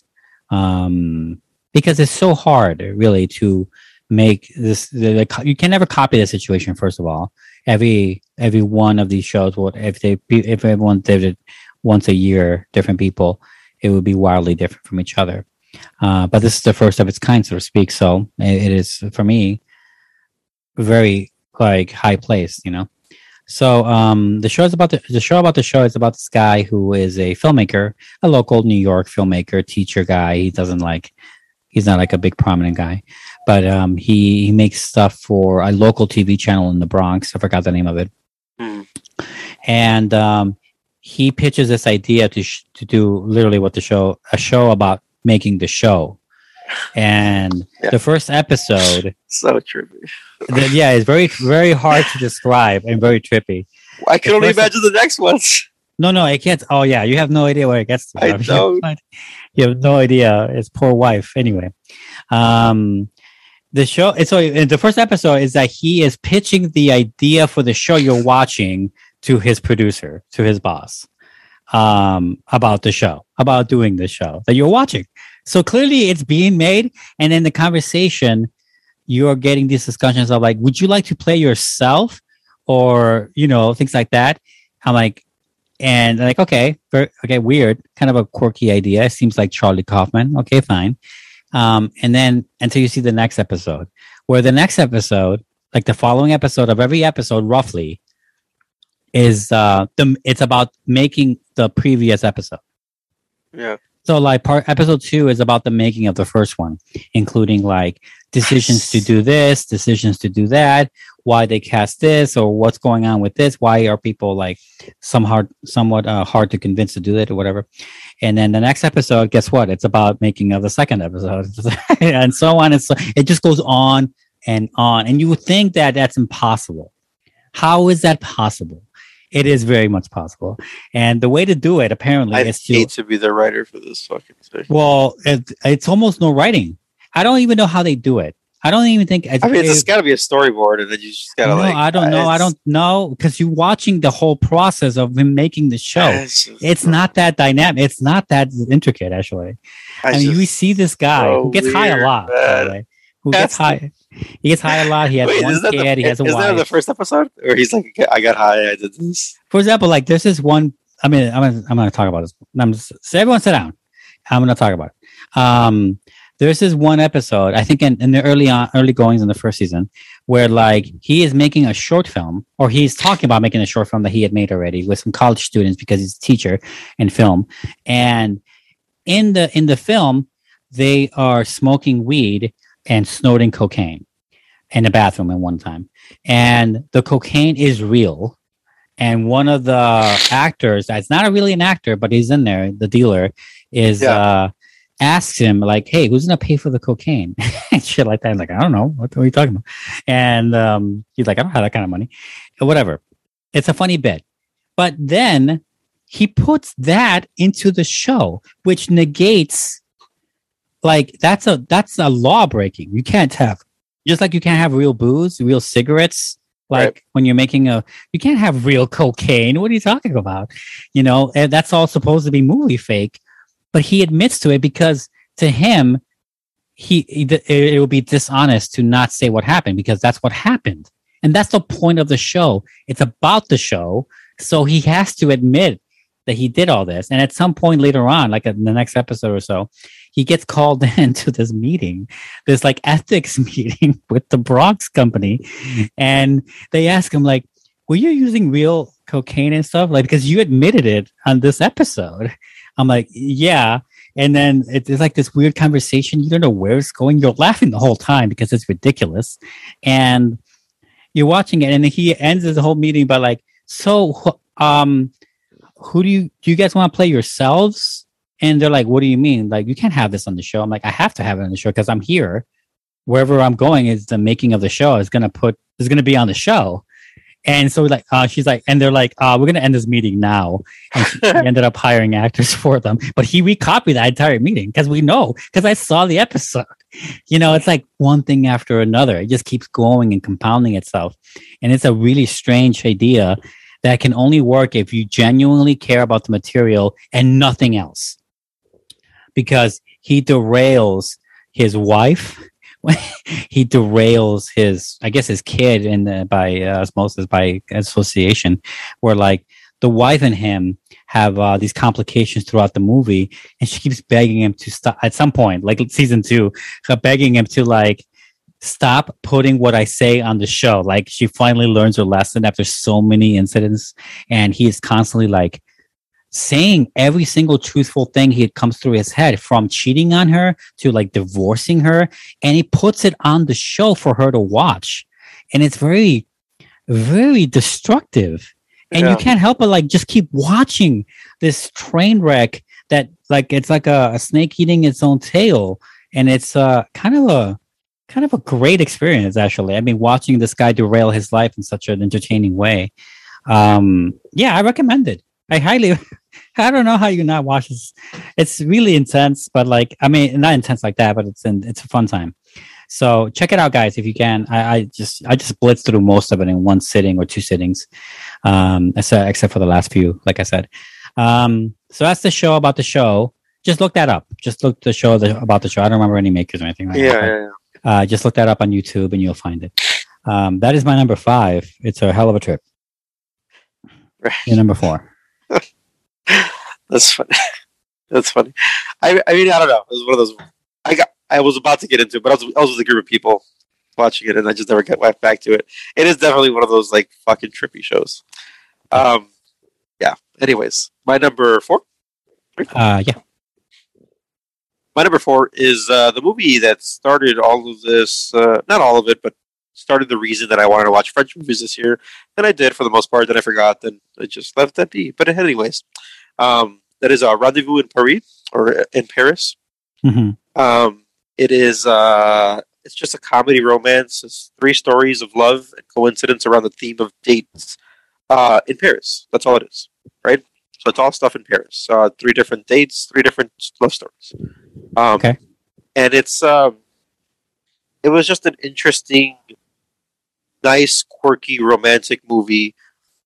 um, because it's so hard, really, to make this. The, the, you can never copy the situation. First of all, every every one of these shows would if they if everyone did it once a year, different people, it would be wildly different from each other. Uh, but this is the first of its kind, so to speak. So it, it is for me very like high place, you know. So um, the show is about the, the show about the show is about this guy who is a filmmaker, a local New York filmmaker, teacher guy. He doesn't like he's not like a big prominent guy, but um, he he makes stuff for a local TV channel in the Bronx. I forgot the name of it, Hmm. and um, he pitches this idea to sh- to do literally what the show a show about making the show. And Yeah. the first episode, <laughs> So trippy. the, yeah, it's very very hard to describe and very trippy. I can only imagine the next ones. No, no, it gets. Oh, yeah, you have no idea where it gets to. I <laughs> don't. You have no idea. It's poor wife. Anyway, um, the show. it's So in the first episode is that he is pitching the idea for the show you're watching to his producer, to his boss, um, about the show, about doing the show that you're watching. So clearly, it's being made, and in the conversation, you're getting these discussions of like, would you like to play yourself, or you know, things like that. I'm like, and like, okay, very, okay, weird, kind of a quirky idea. It seems like Charlie Kaufman. Okay, fine. Um, and then until you see the next episode, where the next episode, like the following episode of every episode, roughly, is uh, the it's about making the previous episode. Yeah. So like part episode two is about the making of the first one, including like decisions to do this, decisions to do that, why they cast this, or what's going on with this, why are people like some hard, somewhat uh, hard to convince to do it or whatever. And then the next episode, guess what? It's about making of the second episode, <laughs> and so on. And so it just goes on and on. And you would think that that's impossible. How is that possible? It is very much possible. And the way to do it apparently I is to hate to be the writer for this fucking thing. well, it, it's almost no writing. I don't even know how they do it. I don't even think. I mean, it's got to be a storyboard, and then you just gotta no, like. I don't know. I don't know because you're watching the whole process of him making the show. It's, just- It's not that dynamic. It's not that intricate, actually. I, mean, we see this guy so who gets high a weird, lot. By the way, who gets high? He gets high a lot. He has Wait, one kid. the, he has a is wife. that the first episode? Or he's like, I got high, I did this. For example, like there's this one. I mean, I'm gonna, I'm going to talk about this. I'm just, so everyone sit down. I'm going to talk about it. Um, there's this one episode, I think in, in the early on, early goings in the first season, where like he is making a short film, or he's talking about making a short film that he had made already with some college students because he's a teacher in film. And in the in the film, they are smoking weed and snorting cocaine in the bathroom at one time, and the cocaine is real and one of the actors that's not really an actor, but he's in there, the dealer, is Yeah. uh asks him like, "Hey, who's gonna pay for the cocaine?" <laughs> and shit like that. I'm like, I don't know. What are you talking about? And um, he's like, I don't have that kind of money. Or whatever. It's a funny bit, but then he puts that into the show, which negates like that's a that's a law breaking. You can't have just like you can't have real booze, real cigarettes. Like Right. when you're making a, you can't have real cocaine. What are you talking about? You know, and that's all supposed to be movie fake. But he admits to it because to him, he, it, it would be dishonest to not say what happened because that's what happened, and that's the point of the show. It's about the show, so he has to admit that he did all this. And at some point later on, like in the next episode or so, he gets called <laughs> into this meeting, this like ethics <laughs> meeting with the Bronx company. And they ask him, like, were you using real cocaine and stuff? Like, because you admitted it on this episode. I'm like, yeah. And then it- it's like this weird conversation. You don't know where it's going. You're laughing the whole time because it's ridiculous. And you're watching it. And he ends his whole meeting by like, so, um, who do you do you guys want to play yourselves? And they're like, what do you mean? Like, you can't have this on the show. I'm like, I have to have it on the show because I'm here. Wherever I'm going is the making of the show is gonna put is gonna be on the show. And so like uh, she's like, and they're like, uh, we're gonna end this meeting now. And she <laughs> ended up hiring actors for them. But he recopied that entire meeting because we know, because I saw the episode. You know, it's like one thing after another. It just keeps going and compounding itself. And it's a really strange idea that can only work if you genuinely care about the material and nothing else. Because he derails his wife, <laughs> he derails his, I guess, his kid, and uh, by uh, osmosis, by association, where like the wife and him have uh, these complications throughout the movie, and she keeps begging him to stop. At some point, like season two, uh, begging him to like stop putting what I say on the show. Like she finally learns her lesson after so many incidents, and he is constantly like saying every single truthful thing he comes through his head from cheating on her to like divorcing her and he puts it on the show for her to watch. And it's very very destructive. And you can't help but like just keep watching this train wreck that like it's like a, a snake eating its own tail. And it's uh kind of a kind of a great experience actually. I mean watching this guy derail his life in such an entertaining way. Um yeah i recommend it. I highly <laughs> i don't know how you not watch this it's really intense but like i mean not intense like that but it's in, it's a fun time so check it out guys if you can i, I just i just blitzed through most of it in one sitting or two sittings um except, except for the last few like i said um so that's the show about the show just look that up just look the show the, about the show i don't remember any makers or anything like Yeah, that yeah, yeah. uh, just look that up on YouTube and you'll find it. Um, that is my number five. It's a hell of a trip. Right. Your number four. That's funny. <laughs> That's funny. I, I mean, I don't know. It was one of those. I got. I was about to get into, it, but I was, I was with a group of people watching it, and I just never got back to it. It is definitely one of those like fucking trippy shows. Um, yeah. Anyways, my number four. Uh, yeah. My number four is uh, the movie that started all of this. Uh, not all of it, but started the reason that I wanted to watch French movies this year. And I did for the most part. Then I forgot. Then I just left that be. But anyways, um, that is a Rendezvous in Paris or in Paris. hmm Um, it is. Uh, it's just a comedy romance. It's three stories of love and coincidence around the theme of dates uh, in Paris. That's all it is, right? So it's all stuff in Paris. Uh, three different dates, three different love stories. Um, Okay. And it's um, it was just an interesting, nice, quirky, romantic movie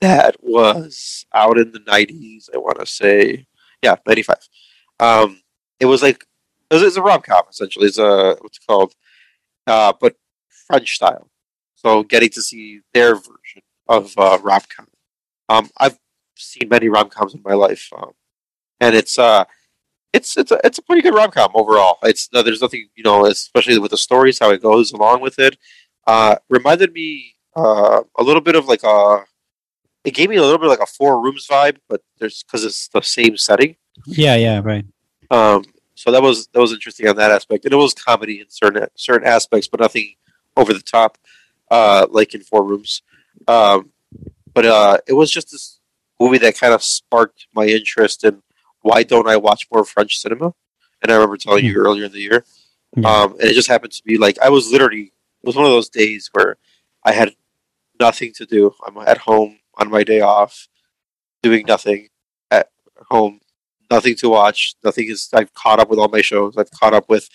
that was out in the '90s. I want to say, yeah, '95. Um, it was like it was, it's a rom com essentially. It's a what's it called, uh, but French style. So getting to see their version of uh, rom com. Um, I've seen many rom coms in my life, um, and it's uh, it's it's a it's a pretty good rom com overall. It's there's nothing you know, especially with the stories, how it goes along with it. Uh, reminded me uh, a little bit of like a. It gave me a little bit like a Four Rooms vibe, but there's because it's the same setting. Yeah, yeah, right. Um, so that was that was interesting on that aspect, and it was comedy in certain certain aspects, but nothing over the top, uh, like in Four Rooms. Um, but uh, it was just this movie that kind of sparked my interest in why don't I watch more French cinema? And I remember telling you earlier in the year, Yeah. um, and it just happened to be like I was literally it was one of those days where I had nothing to do. I'm at home on my day off, doing nothing at home, nothing to watch. Nothing is. I've caught up with all my shows. I've caught up with.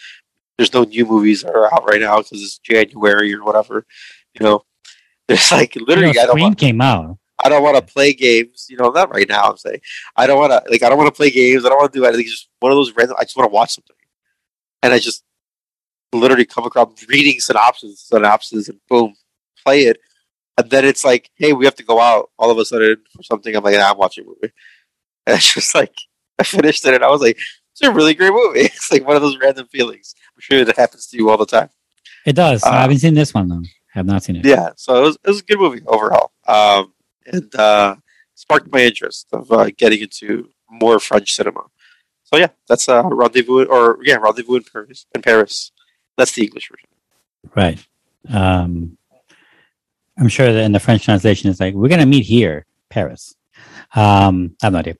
There's no new movies that are out right now because it's January or whatever. You know, <laughs> there's like literally. You know, I don't. Want, came out. I don't want to play games. You know, not right now. I'm saying I don't want to. Like I don't want to play games. I don't want to do anything. It's just one of those random. I just want to watch something, and I just literally come across reading synopses, synopses, and boom, play it. And then it's like, hey, we have to go out all of a sudden for something. I'm like, nah, I'm watching a movie. <laughs> And it's just like, I finished it and I was like, it's a really great movie. <laughs> It's like one of those random feelings. I'm sure that happens to you all the time. It does. I haven't seen this one though. I have not seen it. Yeah, so it was, it was a good movie overall. Um, and uh, sparked my interest of uh, getting into more French cinema. So yeah, that's uh, Rendezvous, or yeah, Rendezvous in Paris. In Paris, that's the English version. Right. Um, I'm sure that in the French translation, it's like, we're going to meet here, Paris. Um, I have no idea.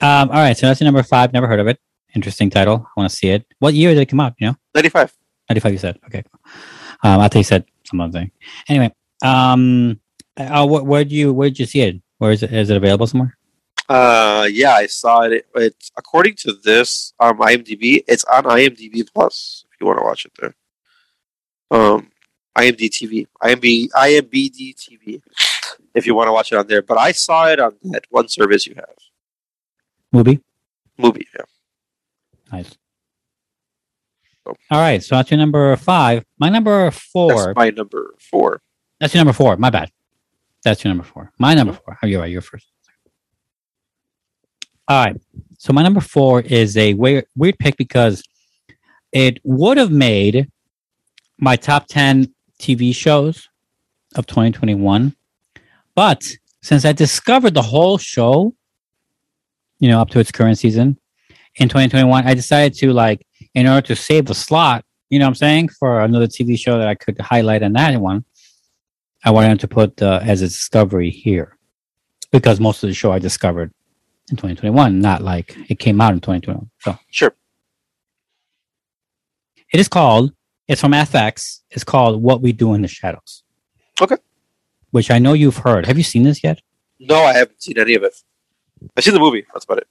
Um, all right. So that's number five. Never heard of it. Interesting title. I want to see it. What year did it come out? You know, Ninety-five. 95 you said. Okay. Um, I thought you said some other thing. Anyway, um, uh, wh- where do you, where did you see it? Where is it? Is it available somewhere? Uh, yeah, I saw it. It's according to this um IMDb. It's on IMDb Plus if you want to watch it there. Um, IMD TV, IMB, IMBD TV, if you want to watch it on there. But I saw it on that one service you have, Movie? movie. Yeah. Nice. All right. So that's your number five. My number four. That's my number four. That's your number four. My bad. That's your number four. My number four. Oh, you're right. You're first. All right. So my number four is a weird, weird pick because it would have made my top 10 TV shows of 2021. But since I discovered the whole show, you know, up to its current season in 2021, I decided to like, in order to save the slot, you know what I'm saying, for another TV show that I could highlight in that one, I wanted to put uh, as a discovery here because most of the show I discovered in 2021, not like it came out in 2021. So Sure. it is called, it's from FX. It's called What We Do in the Shadows. Okay. Which I know you've heard. Have you seen this yet? No, I haven't seen any of it. I've seen the movie. That's about it.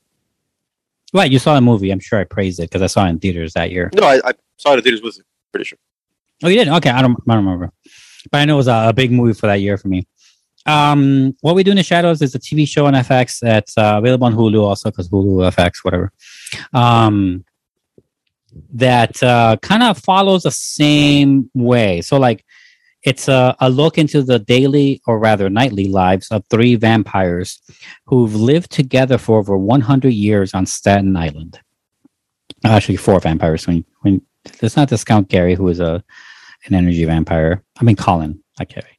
Right. You saw the movie. I'm sure I praised it because I saw it in theaters that year. No, I, I saw it in theaters with you. Pretty sure. Oh, you did? Okay. I don't, I don't remember. But I know it was a, a big movie for that year for me. Um, what we do in the shadows is a TV show on FX that's uh, available on Hulu also because Hulu, FX, whatever. Um, that uh, kind of follows the same way. So, like, it's a, a look into the daily or rather nightly lives of three vampires who've lived together for over 100 years on Staten Island. Actually, four vampires. When when let's not discount Gary, who is a an energy vampire. I mean, Colin, not Gary.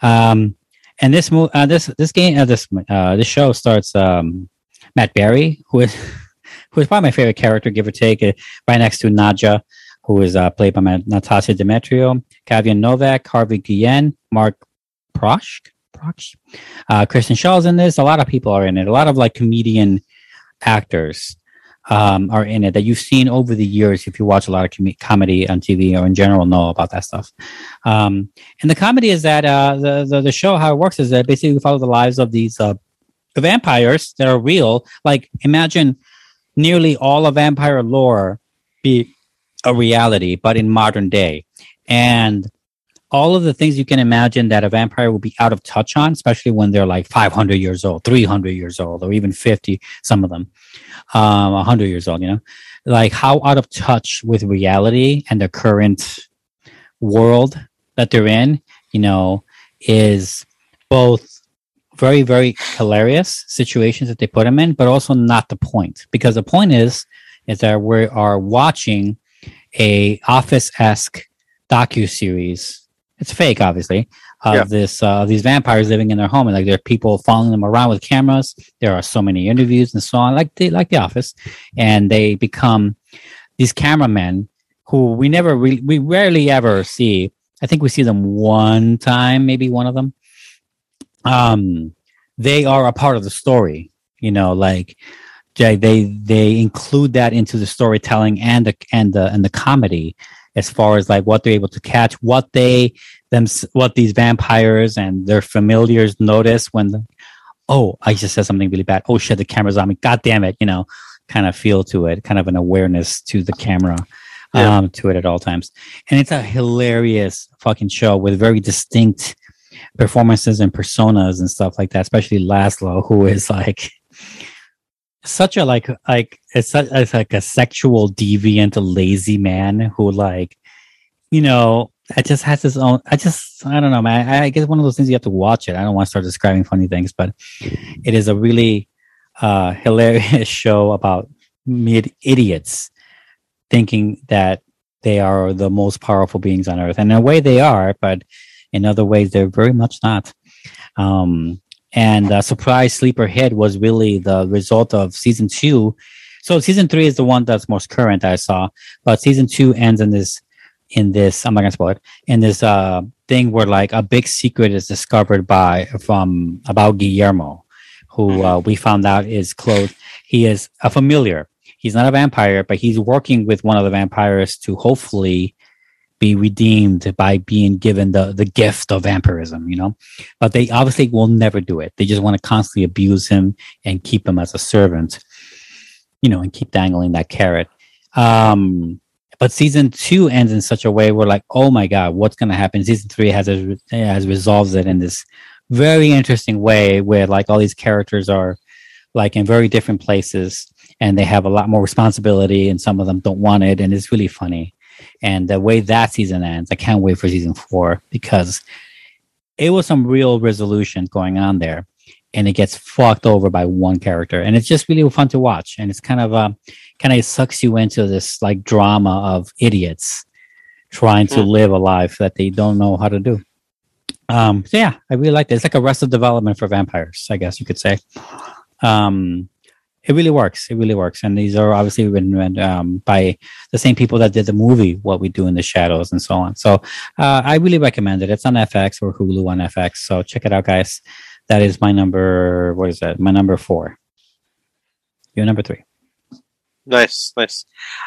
Um, and this mo- uh, this this game, uh, this uh, this show starts um, Matt Berry, who is <laughs> who is probably my favorite character, give or take, uh, right next to Nadja, who is uh, played by Natasia Demetriou, Kayvan Novak, Harvey Guillen, Mark Proshk, Prosh, uh, Kristen Schaal's in this. A lot of people are in it. A lot of like comedian actors um, are in it that you've seen over the years if you watch a lot of com- comedy on TV or in general know about that stuff. Um, and the comedy is that uh, the, the the show how it works is that basically we follow the lives of these uh, vampires that are real. Like imagine nearly all of vampire lore be a reality, but in modern day, and all of the things you can imagine that a vampire will be out of touch on, especially when they're like 500 years old, 300 years old, or even 50, some of them, um, 100 years old, you know, like how out of touch with reality and the current world that they're in, you know, is both very, very hilarious situations that they put them in, but also not the point. Because the point is, is that we are watching a office-esque docu-series it's fake, obviously, of Yeah. this uh, these vampires living in their home, and like there are people following them around with cameras. There are so many interviews and so on, like the like The Office, and they become these cameramen who we never re- we rarely ever see. I think we see them one time, maybe one of them. Um, they are a part of the story. You know, like they they they include that into the storytelling and the and the and the comedy as far as like what they're able to catch, what they them what these vampires and their familiars notice when the, oh I just said something really bad. Oh shit, the camera's on me. God damn it, you know, kind of feel to it, kind of an awareness to the camera. Yeah. Um, to it at all times, and it's a hilarious fucking show with very distinct performances and personas and stuff like that. Especially Laszlo, who is like such a like like it's, such, it's like a sexual deviant lazy man who like you know it just has his own i just i don't know man i, I guess one of those things you have to watch it i don't want to start describing funny things but it is a really uh hilarious <laughs> show about mid idiots thinking that they are the most powerful beings on earth and in a way they are but in other ways they're very much not. Um and uh, surprise sleeper hit was really the result of season two. So season three is the one that's most current i saw. But season two ends in this in this i'm not gonna spoil it in this uh thing where like a big secret is discovered by from about guillermo who uh, we found out is close. He is a familiar. He's not a vampire but he's working with one of the vampires to hopefully be redeemed by being given the the gift of vampirism, you know. But they obviously will never do it. They just want to constantly abuse him and keep him as a servant, you know, and keep dangling that carrot. Um, but season two ends in such a way where like, oh my god, what's going to happen? Season three has has resolves it in this very interesting way where like all these characters are like in very different places and they have a lot more responsibility and some of them don't want it and it's really funny and the way that season ends, I can't wait for season four because it was some real resolution going on there. And it gets fucked over by one character. And it's just really fun to watch. And it's kind of uh kind of sucks you into this like drama of idiots trying to Mm. live a life that they don't know how to do. Um, so yeah, I really like it. It's like arrested development for vampires, I guess you could say. Um, it really works. It really works. And these are obviously written um, by the same people that did the movie, What We Do in the Shadows, and so on. So uh, I really recommend it. It's on FX or Hulu on FX. So check it out, guys. That is my number. What is that? My number four. Your number three. Nice, nice.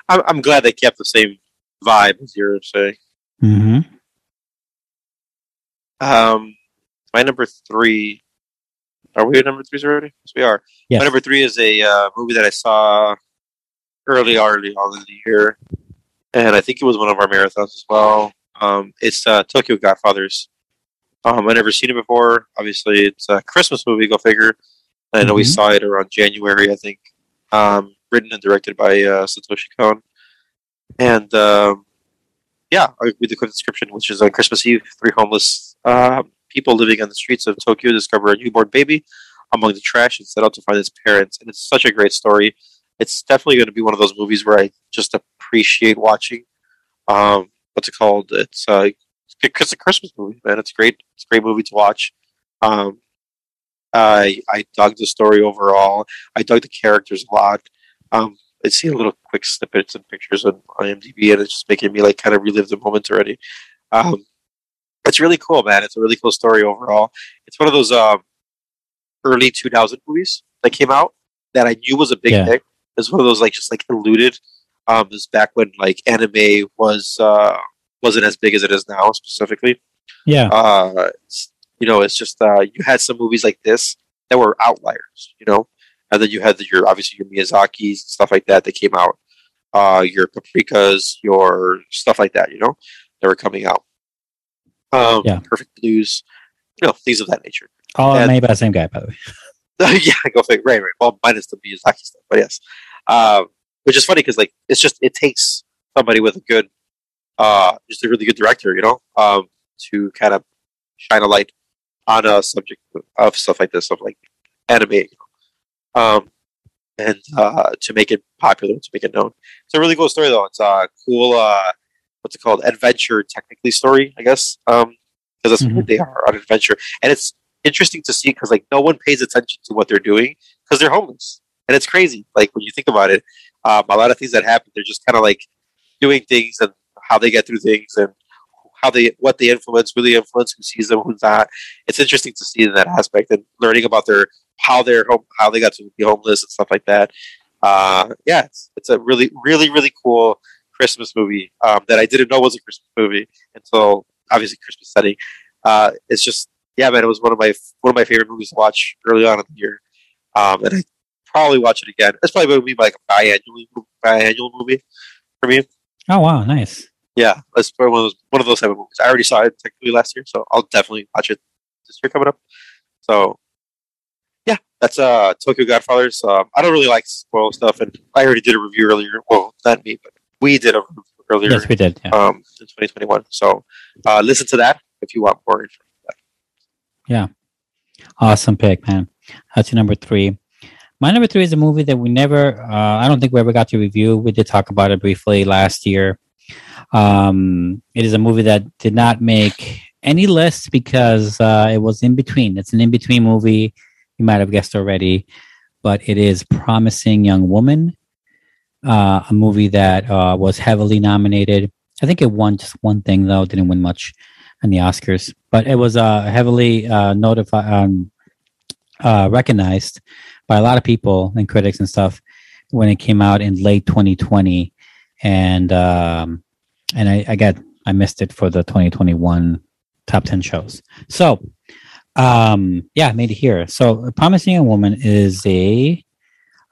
I'm, I'm glad they kept the same vibe as you're saying. Mm-hmm. Um, my number three. Are we at number three already? Yes, we are. Yes. My number three is a uh, movie that I saw early, early on in the year, and I think it was one of our marathons as well. Um, it's uh, Tokyo Godfathers. Um, I've never seen it before. Obviously, it's a Christmas movie. Go figure. I know we Mhm. saw it around January, I think. Um, written and directed by uh, Satoshi Kon, and um, yeah, I'll read the quick description, which is on Christmas Eve, three homeless uh, people living on the streets of Tokyo discover a newborn baby among the trash and set out to find its parents. And it's such a great story. It's definitely going to be one of those movies where I just appreciate watching. Um, what's it called? It's uh, it's a Christmas movie, man. It's great. It's a great movie to watch. Um, I I dug the story overall. I dug the characters a lot. Um, I see a little quick snippets and pictures on IMDb, and it's just making me like kind of relive the moment already. Um, it's really cool, man. It's a really cool story overall. It's one of those um, early 2000 movies that came out that I knew was a big Yeah. hit. It's one of those like just like eluded. Um, this back when like anime was uh, wasn't as big as it is now, specifically. Yeah. Uh, you know, it's just uh, you had some movies like this that were outliers, you know, and then you had the, your obviously your Miyazaki's stuff like that that came out, uh, your Paprikas, your stuff like that, you know, that were coming out. Um, Yeah. Perfect Blues, you know, things of that nature. All and- made by the same guy, by the way. <laughs> <laughs> yeah, I go figure. Right, right. Well, minus the Miyazaki stuff, but yes. Um, which is funny because like it's just it takes somebody with a good, uh, just a really good director, you know, um, to kind of shine a light on a subject of stuff like this, of like anime, you know, um, and uh, to make it popular, to make it known. It's a really cool story though. It's a cool, uh, what's it called? Adventure, technically story, I guess, um, because that's what Mhm. they are, on adventure, and it's interesting to see because like no one pays attention to what they're doing because they're homeless and it's crazy like when you think about it um, a lot of things that happen they're just kind of like doing things and how they get through things and how they what they influence, who they influence, who sees them, who's not. It's interesting to see in that aspect and learning about their how they're home, how they got to be homeless and stuff like that. Uh, yeah, it's, it's a really, really, really cool Christmas movie um, that I didn't know was a Christmas movie until obviously Christmas setting. Uh, it's just yeah, man, it was one of my one of my favorite movies to watch early on in the year, um, and I probably watch it again. It's probably going to be like a biannual biannual movie for me. Oh wow, nice. Yeah, it's one of those one of those type of movies. I already saw it technically last year, so I'll definitely watch it this year coming up. So yeah, that's uh Tokyo Godfathers. Um, I don't really like spoil stuff, and I already did a review earlier. Well, not me, but we did a earlier. Yes, we did. Yeah. Um, in 2021. So uh, listen to that if you want more. Yeah. Awesome pick, man. That's your number three. My number three is a movie that we never, uh, I don't think we ever got to review. We did talk about it briefly last year. Um, it is a movie that did not make any lists because uh, it was in between. It's an in between movie. You might have guessed already, but it is Promising Young Woman, uh, a movie that uh, was heavily nominated. I think it won just one thing, though, didn't win much in the Oscars, but it was uh, heavily uh, notified, um, uh, recognized by a lot of people and critics and stuff when it came out in late 2020, and um, and I, I got I missed it for the 2021 top 10 shows. So, um, yeah, made it here. So, Promising Young Woman is a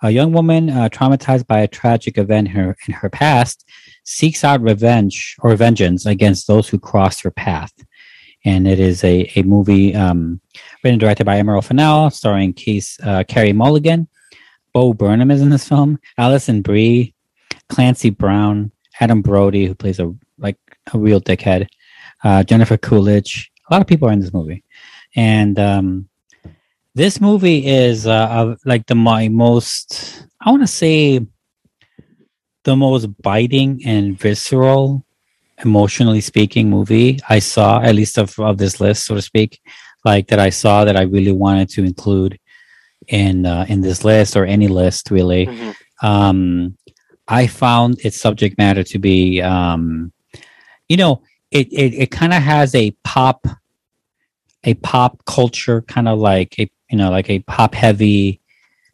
a young woman uh, traumatized by a tragic event in her in her past seeks out revenge or vengeance against those who crossed her path. And it is a, a movie um, written and directed by Emerald Fennell, starring Case, uh, Carey Mulligan. Bo Burnham is in this film. Alison Brie, Clancy Brown, Adam Brody, who plays a like a real dickhead. Uh, Jennifer Coolidge. A lot of people are in this movie, and um, this movie is uh, like the my most. I want to say the most biting and visceral, emotionally speaking movie I saw, at least of, of this list, so to speak, like that I saw that I really wanted to include in uh, in this list or any list really. Mm-hmm. Um, I found its subject matter to be, um, you know, it it, it kind of has a pop, a pop culture kind of like a you know like a pop heavy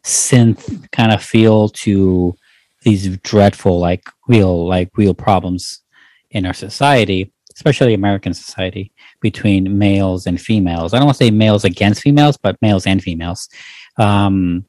synth kind of feel to these dreadful like real like real problems in our society especially american society between males and females. I don't want to say males against females but males and females. Um,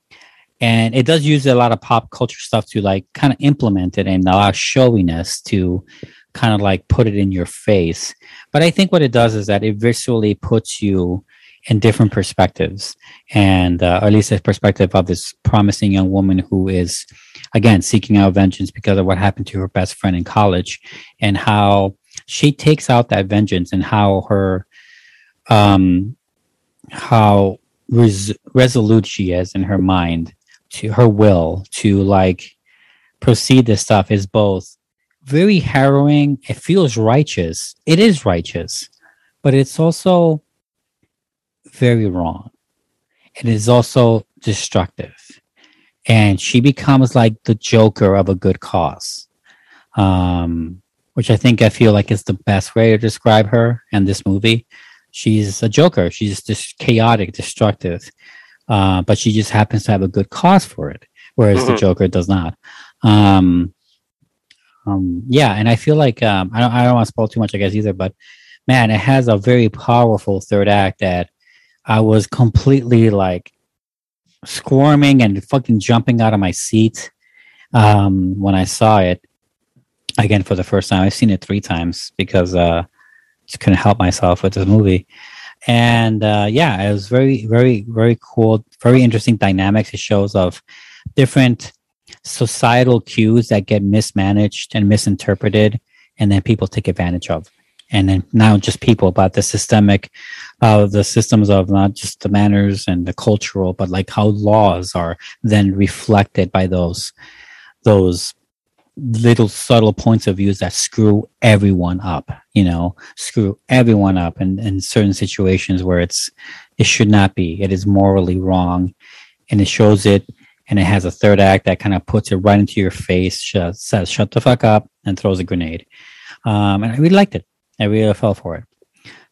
and it does use a lot of pop culture stuff to like kind of implement it and a lot of showiness to kind of like put it in your face. But i think what it does is that it visually puts you in different perspectives. And uh, at least a perspective of this promising young woman who is again seeking out vengeance because of what happened to her best friend in college and how she takes out that vengeance and how her um how res- resolute she is in her mind to her will to like proceed this stuff is both very harrowing. It feels righteous. It is righteous but it's also very wrong. It is also destructive. And she becomes like the joker of a good cause um, which i think i feel like is the best way to describe her and this movie. She's a joker. She's just chaotic destructive uh, but she just happens to have a good cause for it whereas mm-hmm. the joker does not. Um, um, yeah and i feel like um, I, don't, I don't want to spoil too much i guess either but man it has a very powerful third act that i was completely like squirming and fucking jumping out of my seat um, when I saw it again for the first time. I've seen it three times because uh, just couldn't help myself with this movie. And uh, yeah, it was very, very, very cool, very interesting dynamics. It shows of different societal cues that get mismanaged and misinterpreted, and then people take advantage of and then not just people, but the systemic, uh, the systems of not just the manners and the cultural, but like how laws are then reflected by those, those little subtle points of views that screw everyone up, you know, screw everyone up in, in certain situations where it's, it should not be. It is morally wrong. And it shows it and it has a third act that kind of puts it right into your face, sh- says, shut the fuck up and throws a grenade. Um, and I really liked it I really fell for it.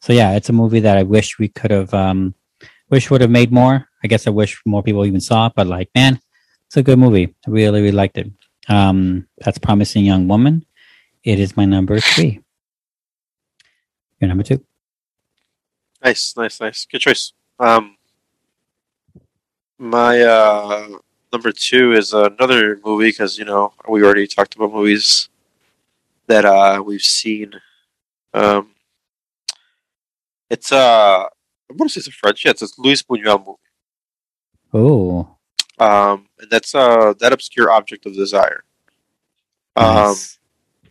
So yeah, it's a movie that I wish we could have, um, wish would have made more. I guess I wish more people even saw it, but like, man, it's a good movie. I really, really liked it. Um, that's Promising Young Woman. It is my number three. Your number two. Nice, nice, nice. Good choice. Um, my uh, number two is another movie because you know we already talked about movies that uh, we've seen. Um, it's uh, I want to say it's a French. Yeah, it's a Louis Buñuel movie. Oh, Um, and that's uh, that obscure object of desire. Um, nice.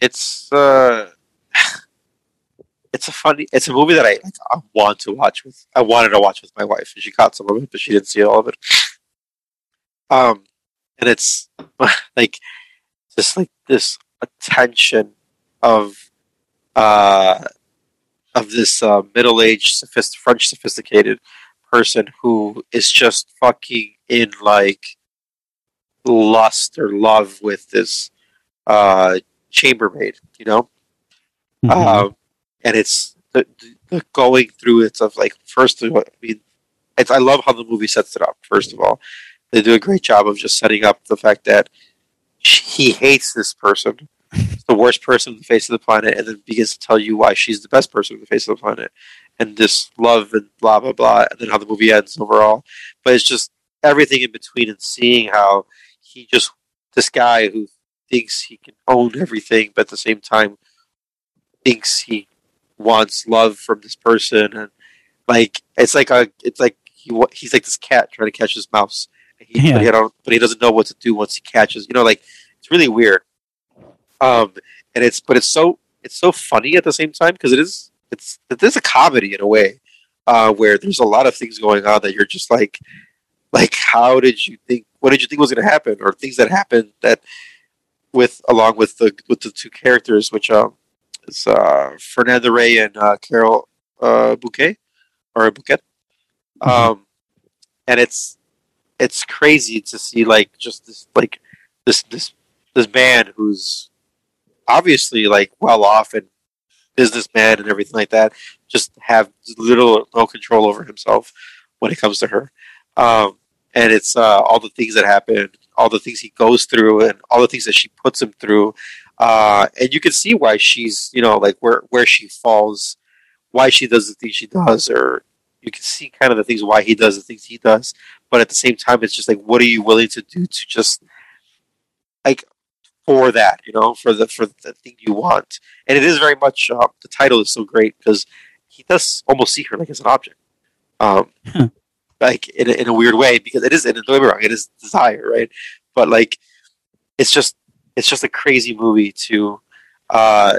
it's uh, <sighs> it's a funny. It's a movie that I, I want to watch with. I wanted to watch with my wife, and she caught some of it, but she didn't see all of it. Um, and it's <laughs> like just like this attention of uh of this uh, middle-aged sophist- French sophisticated person who is just fucking in like lust or love with this uh chambermaid, you know. Mhm. Um, and it's the, the going through it of like first of all, I mean, it's, I love how the movie sets it up. First of all, they do a great job of just setting up the fact that she, he hates this person, <laughs> The worst person on the face of the planet, and then begins to tell you why she's the best person on the face of the planet, and this love and blah blah blah, and then how the movie ends overall. But it's just everything in between, and seeing how he just this guy who thinks he can own everything, but at the same time thinks he wants love from this person, and like it's like a it's like he he's like this cat trying to catch his mouse, he, Yeah. but he don't but he doesn't know what to do once he catches. You know, like it's really weird. Um, and it's but it's so it's so funny at the same time because it is it's it is a comedy in a way, uh, where there's a lot of things going on that you're just like like how did you think what did you think was going to happen or things that happened that with along with the with the two characters which um is uh Fernanda Rey and uh, Carol uh, Bouquet or Bouquet. Um and it's it's crazy to see like just this like this this this man who's obviously like well off and businessman and everything like that just have little no control over himself when it comes to her. Um, and it's uh, all the things that happen all the things he goes through and all the things that she puts him through uh, and you can see why she's you know like where where she falls why she does the things she does or you can see kind of the things why he does the things he does. But at the same time it's just like what are you willing to do to just like for that you know for the for the thing you want. And it is very much uh, the title is so great because he does almost see her like as an object um like in a, in a weird way because it is and don't get me wrong it is desire right? But like it's just it's just a crazy movie to uh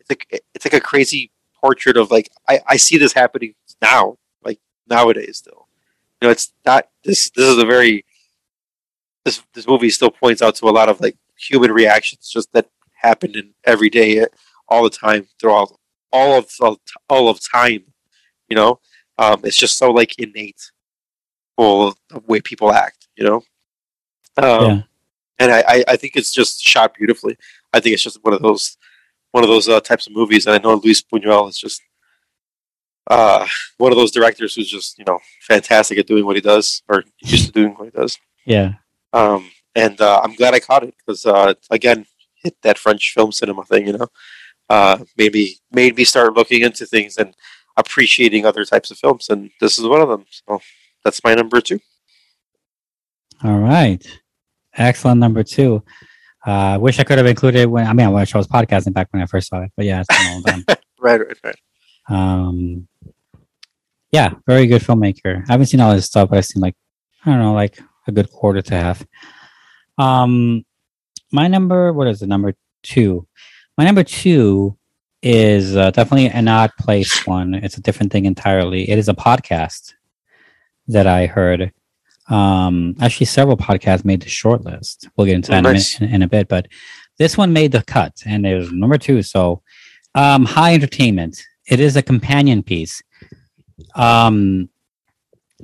it's like it's like a crazy portrait of like I, I see this happening now like nowadays still you know it's not this this is a very this this movie still points out to a lot of like human reactions just that happen in every day uh, all the time throughout all of all of time you know um it's just so like innate for the way people act you know um Yeah. and I, I i think it's just shot beautifully i think it's just one of those one of those uh, types of movies and i know luis buñuel is just uh one of those directors who's just you know fantastic at doing what he does or used to doing what he does yeah. um, and uh, I'm glad I caught it because uh, again, hit that French film cinema thing. You know, uh, made me made me start looking into things and appreciating other types of films, and this is one of them. So that's my number two. All right. Excellent number two. Uh, wish I could have included it when I mean I wish I was podcasting back when I first saw it, but yeah, it's been a long. <laughs> Right, right, right. Um, yeah, very good filmmaker. I haven't seen all his stuff, but I've seen like I don't know, like a good quarter to half. Um, my number, what is the number two? My number two is uh, definitely an odd place one. It's a different thing entirely. It is a podcast that I heard. Um, actually, several podcasts made the short list. We'll get into Oh, that in nice. in, in a bit, but this one made the cut, and it was number two. So, um, high entertainment. It is a companion piece um,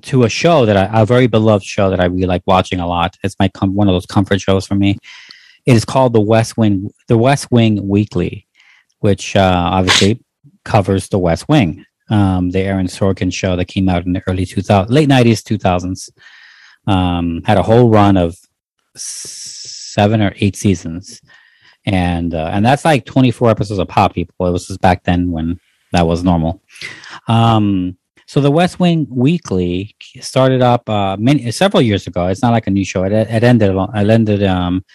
to a show that I, a very beloved show that I really like watching a lot. It's my com- one of those comfort shows for me. It is called the West Wing, the West Wing Weekly, which uh, obviously covers The West Wing, um, the Aaron Sorkin show that came out in the early 2000s, late 90s, 2000s. Um, had a whole run of seven or eight seasons, and uh, and that's like 24 episodes a pop. People, it was just back then when that was normal. Um, so the West Wing Weekly started up uh, many several years ago. It's not like a new show. It, it ended. It ended um,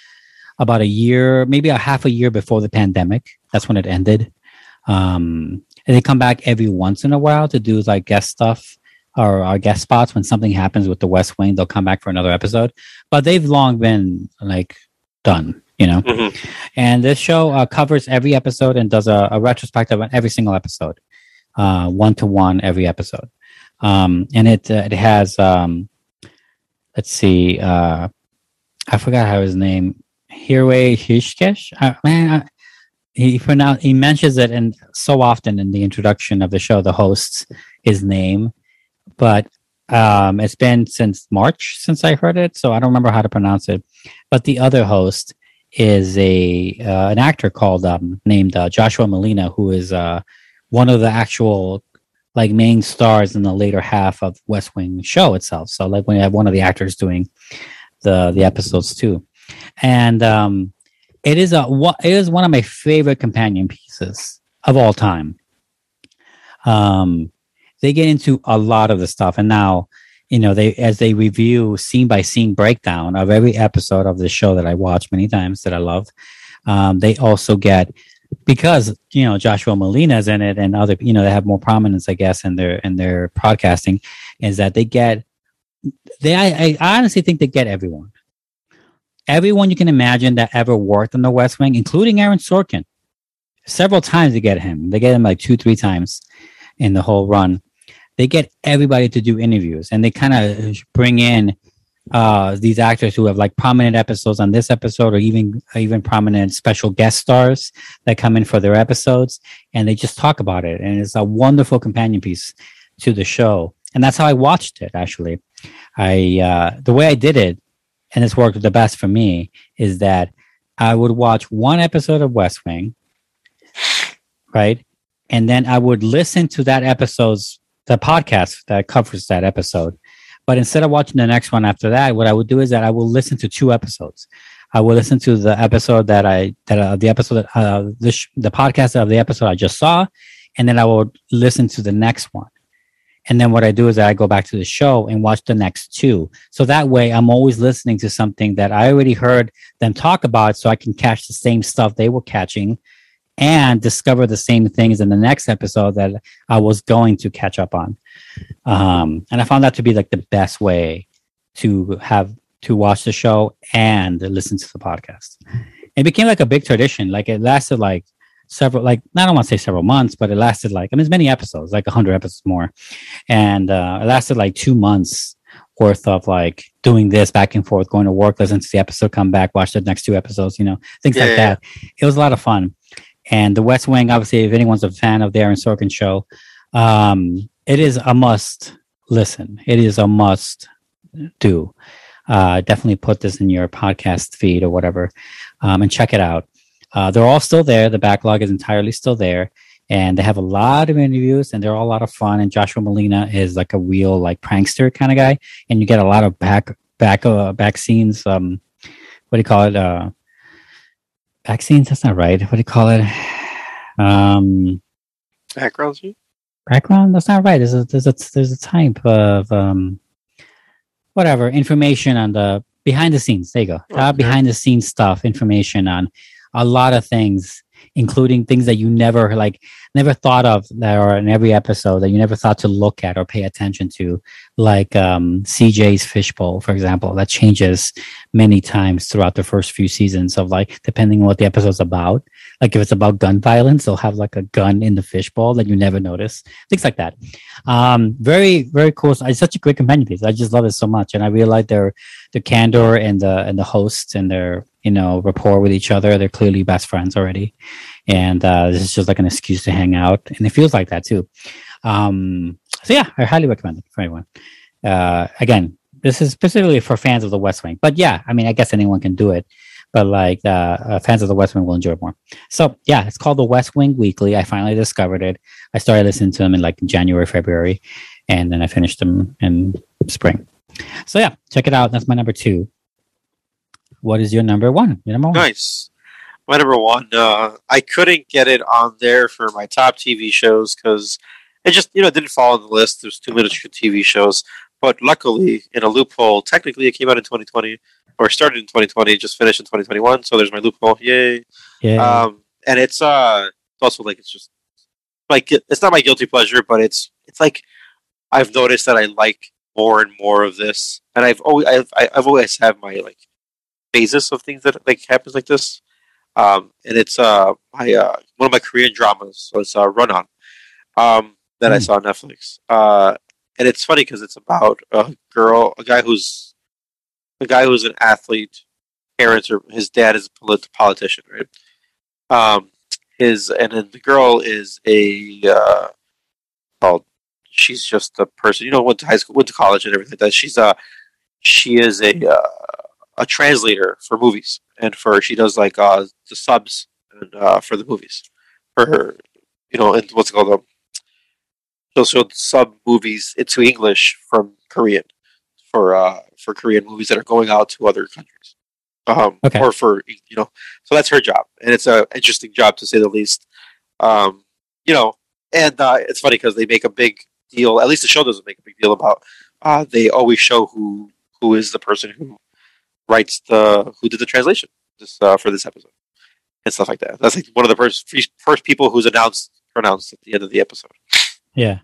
about a year, maybe a half a year before the pandemic. That's when it ended. Um, and they come back every once in a while to do like guest stuff or, our guest spots when something happens with the West Wing. They'll come back for another episode, but they've long been like done, you know. Mhm. And this show uh, covers every episode and does a, a retrospective on every single episode, one to one every episode. Um, and it uh, it has um, let's see, uh, I forgot how his name, Hirway Hishkesh. Man, I, he pronounce he mentions it and so often in the introduction of the show, the hosts his name, but um, it's been since March since I heard it, so I don't remember how to pronounce it. But the other host is a uh, an actor called um, named uh, Joshua Malina, who is uh, one of the actual like main stars in the later half of West Wing show itself. So like when you have one of the actors doing the the episodes too, and um, it is a it is one of my favorite companion pieces of all time. Um, they get into a lot of the stuff, and now you know they as they review scene by scene breakdown of every episode of the show that I watch many times that I love. Um, they also get because you know Joshua Malina is in it, and other you know they have more prominence, I guess, in their in their podcasting, is that they get they I, I honestly think they get everyone, everyone you can imagine that ever worked on the West Wing, including Aaron Sorkin. Several times they get him. They get him like two, three times in the whole run. They get everybody to do interviews, and they kind of bring in uh these actors who have like prominent episodes on this episode or even even prominent special guest stars that come in for their episodes and they just talk about it and it's a wonderful companion piece to the show. And that's how i watched it actually. I uh the way i did it and it's worked the best for me is that i would watch one episode of west wing right? And then i would listen to that episode's the podcast that covers that episode but instead of watching the next one after that, what I would do is that I will listen to two episodes. I will listen to the episode that I that uh, the episode that, uh, the sh- the podcast of the episode I just saw, and then I will listen to the next one. And then what I do is I go back to the show and watch the next two. So that way, I'm always listening to something that I already heard them talk about, so I can catch the same stuff they were catching, and discover the same things in the next episode that I was going to catch up on. Um, and I found that to be like the best way to have to watch the show and listen to the podcast. It became like a big tradition. Like it lasted like several, like I don't want to say several months, but it lasted like I mean, as many episodes, like hundred episodes more, and uh, it lasted like two months worth of like doing this back and forth, going to work, listen to the episode, come back, watch the next two episodes, you know, things Yeah, like yeah, that. It was a lot of fun. And The West Wing, obviously, if anyone's a fan of the Aaron Sorkin show, um, it is a must listen. It is a must do. Uh, definitely put this in your podcast feed or whatever um, and check it out. Uh, they're all still there. The backlog is entirely still there. And they have a lot of interviews and they're all a lot of fun. And Joshua Malina is like a real like prankster kind of guy. And you get a lot of back back uh, back scenes. Um, what do you call it? Uh, back scenes? That's not right. What do you call it? <sighs> Um, Background scene? Background? That's not right. There's a there's a there's a type of um whatever information on the behind the scenes. There you go. Uh, Okay. behind the scenes stuff information on a lot of things including things that you never like never thought of that are in every episode that you never thought to look at or pay attention to like um cj's fishbowl for example that changes many times throughout the first few seasons of like depending on what the episode's about. Like if it's about gun violence they'll have like a gun in the fishbowl that you never notice things like that. Um very very cool. It's such a great companion piece. I just love it so much and i really like their the candor and the and the hosts and their you know rapport with each other they're clearly best friends already and uh this is just like an excuse to hang out and it feels like that too um so yeah i highly recommend it for anyone uh again this is specifically for fans of the west wing but yeah i mean i guess anyone can do it but like uh, uh, fans of the West Wing will enjoy it more. So yeah, it's called the West Wing Weekly. I finally discovered it. I started listening to them in like January, February, and then I finished them in spring. So yeah, check it out. That's my number two. What is your number one? Your number one. Nice. My number one. Uh, I couldn't get it on there for my top TV shows because it just you know didn't fall on the list. There's too many TV shows. But luckily, in a loophole, technically it came out in 2020 or started in 2020, just finished in 2021. So there's my loophole. Yay! Yeah. Um, and it's uh also like it's just like it's not my guilty pleasure, but it's it's like I've noticed that I like more and more of this, and I've always I've I've always have my like phases of things that like happens like this. Um, and it's uh my uh one of my Korean dramas, so it's uh Run On, um that I Hmm. saw on Netflix. Uh, and it's funny because it's about a girl, a guy who's a guy who's an athlete. Parents or his dad is a polit- politician, right? Um, his and then the girl is a uh, called. She's just a person, you know, went to high school, went to college, and everything like that. She's a she is a uh, a translator for movies, and for she does like uh, the subs and uh, for the movies for her, you know, and what's it called um, she'll show sub movies into English from Korean for uh, for Korean movies that are going out to other countries, um, Okay. or for you know, so that's her job, and it's a interesting job to say the least. Um, you know, and uh, it's funny because they make a big deal. At least the show doesn't make a big deal about. Uh, they always show who who is the person who writes the who did the translation this uh, for this episode and stuff like that. That's like one of the first first people who's announced pronounced at the end of the episode. yeah.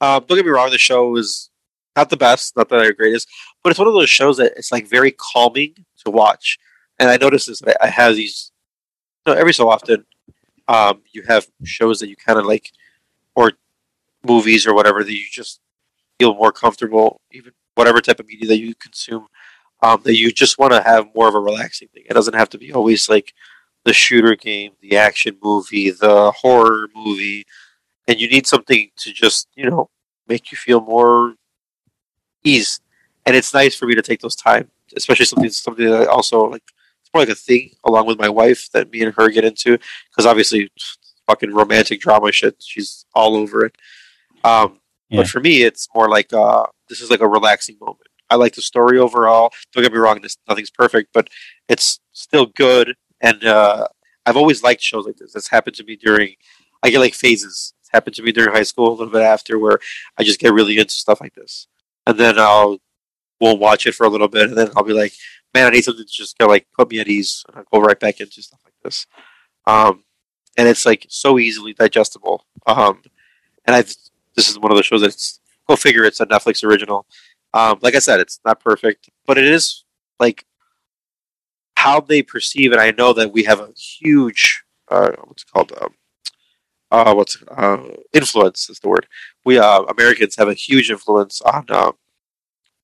Uh, don't get me wrong, the show is not the best, not the greatest, but it's one of those shows that it's like very calming to watch. And I notice this. I, I have these, you know, every so often, um, you have shows that you kind of like, or movies or whatever that you just feel more comfortable, even whatever type of media that you consume, um, that you just want to have more of a relaxing thing. It doesn't have to be always like the shooter game, the action movie, the horror movie, and you need something to just you know make you feel more ease. And it's nice for me to take those time, especially something something that I also like. It's more like a thing along with my wife that me and her get into because obviously, fucking romantic drama shit. She's all over it. Um, Yeah. But for me, it's more like uh, this is like a relaxing moment. I like the story overall. Don't get me wrong; this, nothing's perfect, but it's still good. And uh, I've always liked shows like this. It's happened to me during. I get like phases. It's happened to me during high school, a little bit after, where I just get really into stuff like this, and then I'll won't watch it for a little bit, and then I'll be like, "Man, I need something to just go like put me at ease," and I'll go right back into stuff like this. Um, and it's like so easily digestible. Um, and I've this is one of the shows that's go figure. It's a Netflix original. Um, like I said, it's not perfect, but it is like how they perceive it. I know that we have a huge uh, what's called um, uh, what's uh, influence is the word. We uh, Americans have a huge influence on uh,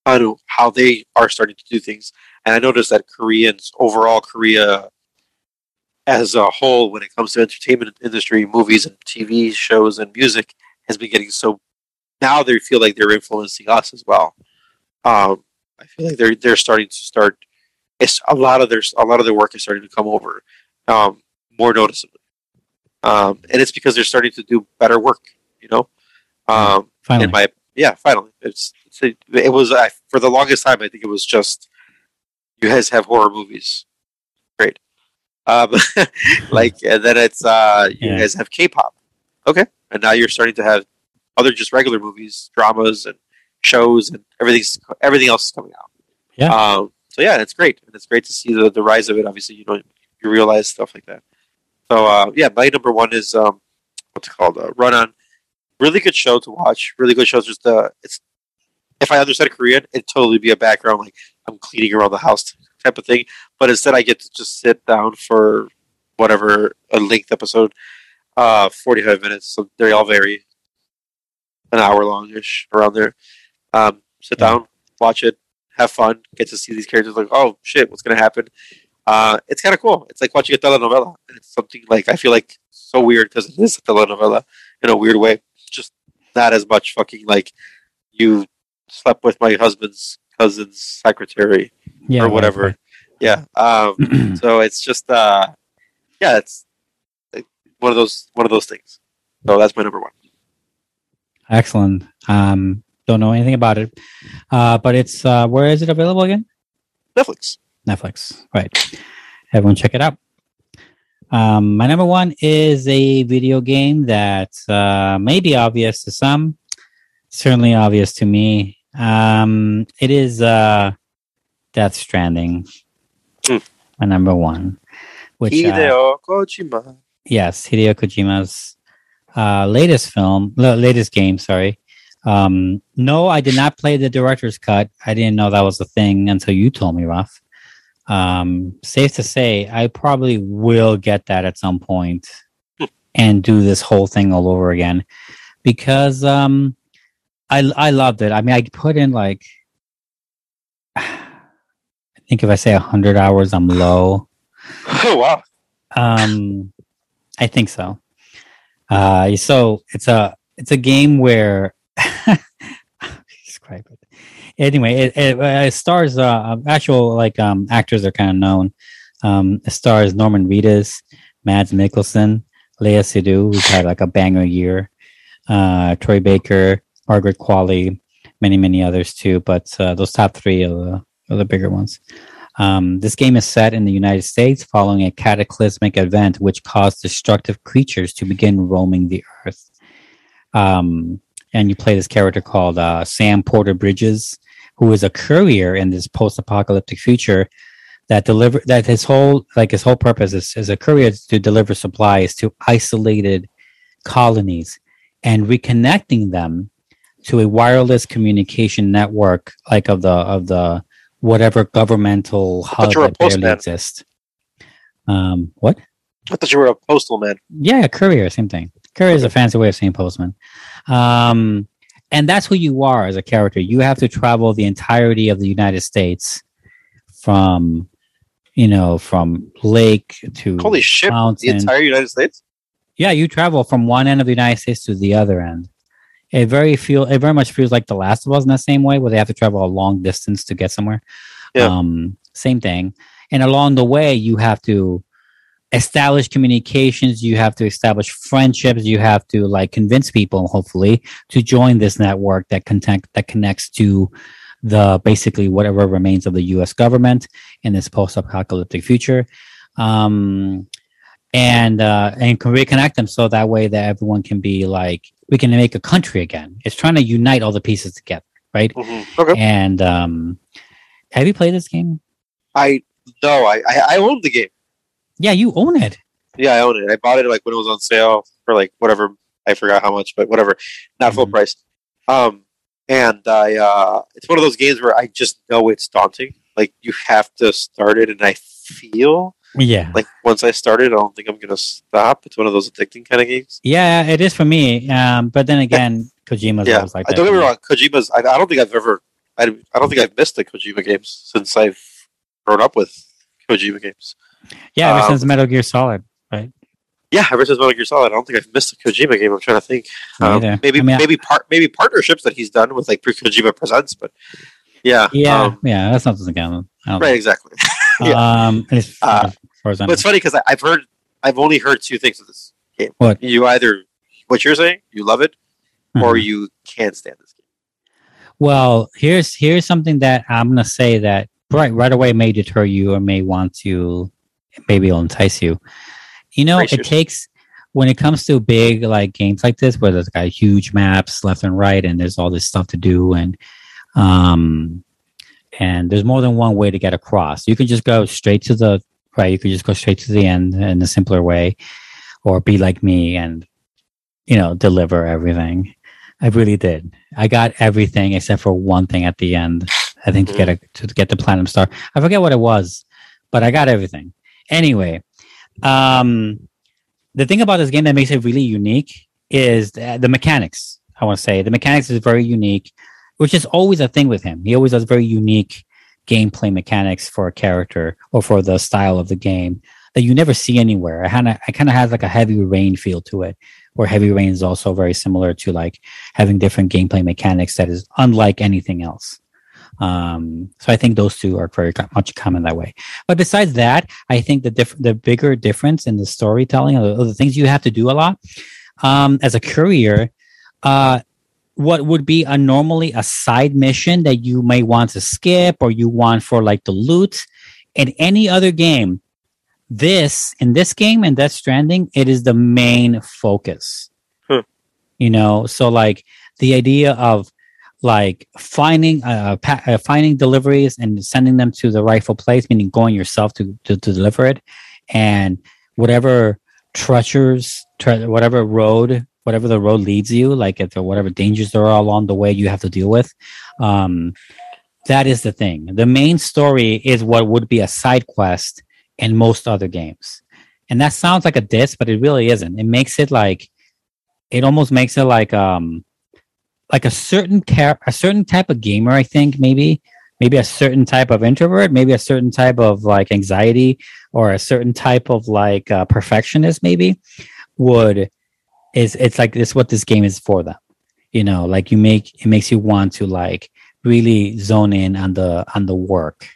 on how they are starting to do things, and I noticed that Koreans overall Korea as a whole, when it comes to entertainment industry, movies and TV shows and music, has been getting so. Now they feel like they're influencing us as well. Um, I feel like they're they're starting to start. It's a lot of their a lot of their work is starting to come over um, more noticeably, um, and it's because they're starting to do better work. You know, um, Finally. in my yeah, finally, it's, it's a, it was I, for the longest time. I think it was just you guys have horror movies, great. Um, <laughs> like and then it's uh, you Yeah. guys have K-pop, okay, and now you're starting to have other just regular movies, dramas, and shows, and everything's everything else is coming out. Yeah. Um, so yeah, it's great, and it's great to see the, the rise of it. Obviously, you know, you realize stuff like that. So uh, yeah, my number one is um, what's it called? Uh, Run on. Really good show to watch. Really good show. Just uh, it's if I understood Korean, it'd totally be a background like I'm cleaning around the house type of thing. But instead, I get to just sit down for whatever a length episode, uh, 45 minutes. So they all vary, an hour long ish around there. Um, sit Yeah. down, watch it, have fun, get to see these characters. Like, oh shit, what's gonna happen? Uh, it's kind of cool. It's like watching a telenovela. And it's something like I feel like so weird because it is a telenovela in a weird way. Just not as much fucking like you slept with my husband's cousin's secretary yeah, or whatever. right. Yeah. Um, <clears throat> so it's just uh, yeah, it's like, one of those one of those things. So that's my number one. Excellent. Um, don't know anything about it, uh, but it's uh, where is it available again? Netflix. Netflix. Right. Everyone, check it out. Um, my number one is a video game that uh, may be obvious to some, certainly obvious to me. Um, it is uh, Death Stranding, Hmm. my number one. Which uh, Kojima. yes, Hideo Kojima's uh, latest film, la- latest game. Sorry. Um, no, I did not play the director's cut. I didn't know that was a thing until you told me, Ralph. Um, safe to say, I probably will get that at some point and do this whole thing all over again because um, I I loved it. I mean, I put in like <sighs> I think if I say hundred hours, I'm low. <laughs> Oh wow. Um, I think so. Uh, so it's a it's a game where describe it. Anyway, it, it, uh, it stars uh, actual like um actors are kind of known. Um, it stars Norman Reedus, Mads Mikkelsen, Léa Seydoux, who's had like a banger year. Uh, Troy Baker, Margaret Qualley, many many others too. But uh, those top three are the, are the bigger ones. Um, this game is set in the United States following a cataclysmic event which caused destructive creatures to begin roaming the earth. Um, and you play this character called uh, Sam Porter Bridges, who is a courier in this post-apocalyptic future that deliver that his whole like his whole purpose is as a courier to deliver supplies to isolated colonies and reconnecting them to a wireless communication network like of the of the whatever governmental hub you were a that barely exists. Um, what? I thought you were a postal man. Yeah, a courier, same thing. Courier is a fancy way of saying postman. Um, and that's who you are as a character. You have to travel the entirety of the United States from, you know, from lake to Holy shit! The entire United States. yeah, you travel from one end of the United States to the other end. It very feel it very much feels like The Last of Us in that same way, where they have to travel a long distance to get somewhere. Yeah. Um, same thing. And along the way, you have to establish communications. You have to establish friendships. You have to like convince people, hopefully, to join this network that contact that connects to the basically whatever remains of the U.S. government in this post-apocalyptic future. Um, and uh, and can reconnect them so that way that everyone can be like we can make a country again. It's trying to unite all the pieces together, right? Mhm. Okay. And um, have you played this game? I no, I, I I own the game. Yeah, you own it. Yeah, I own it. I bought it like when it was on sale for like whatever. I forgot how much, but whatever. Not full Mhm. price. Um, and I uh, it's one of those games where I just know it's daunting. Like you have to start it, and I feel Yeah, like once I start it, I don't think I'm gonna stop. It's one of those addicting kind of games. yeah, it is for me. Um, but then again, Kojima's yeah, always like I that. don't get me. wrong. Kojima's. I, I don't think I've ever. I, I don't think I've missed the Kojima games since I've grown up with Kojima games. Yeah, ever um, since Metal Gear Solid. Right? Yeah, ever since Metal Gear Solid, I don't think I've missed a Kojima game. I'm trying to think. Um, maybe I mean, maybe part maybe partnerships that he's done with like Kojima Presents, but yeah, Yeah, um, yeah, that's not doesn't count. I don't right, exactly. <laughs> yeah. Um, it's, Uh, as far as I But it's funny because I've heard, I've only heard two things of this game. What? you either what you're saying, you love it, or Mhm. you can't stand this game. Well, here's here's something that I'm gonna say that right right away may deter you or may want to maybe it'll entice you. You know, Brace it yourself. takes when it comes to big like games like this where there's got huge maps left and right and there's all this stuff to do and um and there's more than one way to get across. You can just go straight to the right, you could just go straight to the end in a simpler way, or be like me and you know, deliver everything. I really did. I got everything except for one thing at the end. I think to get a to get the platinum star. I forget what it was, but I got everything. Anyway, um, the thing about this game that makes it really unique is the, the mechanics. I want to say the mechanics is very unique, which is always a thing with him. He always does very unique gameplay mechanics for a character or for the style of the game that you never see anywhere. I kind of I kind of has like a heavy rain feel to it, where heavy rain is also very similar to like having different gameplay mechanics that is unlike anything else. Um, so I think those two are very much common that way. But besides that, I think the diff- the bigger difference in the storytelling of the, the things you have to do a lot um, as a courier, uh, what would be a normally a side mission that you may want to skip or you want for like the loot in any other game this in this game and Death Stranding, it is the main focus. Huh. You know, so like the idea of like finding uh, pa- uh finding deliveries and sending them to the rightful place, meaning going yourself to to, to deliver it, and whatever treacherous tre- whatever road, whatever the road leads you, like if there whatever dangers there are along the way, you have to deal with. Um, that is the thing. The main story is what would be a side quest in most other games. And that sounds like a diss, but it really isn't. It makes it like it almost makes it like um like a certain car- a certain type of gamer, I think, maybe. Maybe a certain type of introvert, maybe a certain type of like anxiety or a certain type of like uh, perfectionist, maybe would is it's like this what this game is for them. You know, like you make it makes you want to like really zone in on the on the work.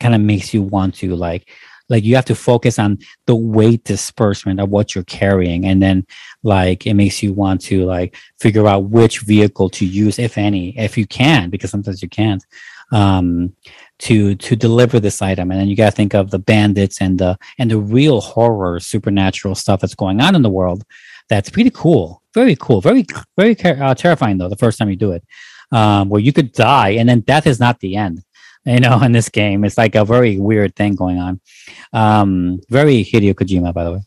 Kind of makes you want to like like you have to focus on the weight disbursement of what you're carrying and then like it makes you want to like figure out which vehicle to use if any if you can because sometimes you can't um to to deliver this item. And then you got to think of the bandits and the and the real horror supernatural stuff that's going on in the world. That's pretty cool. Very cool. Very very uh, terrifying though the first time you do it um where you could die and then death is not the end <laughs> you know in this game it's like a very weird thing going on. Um very hideo kojima by the way.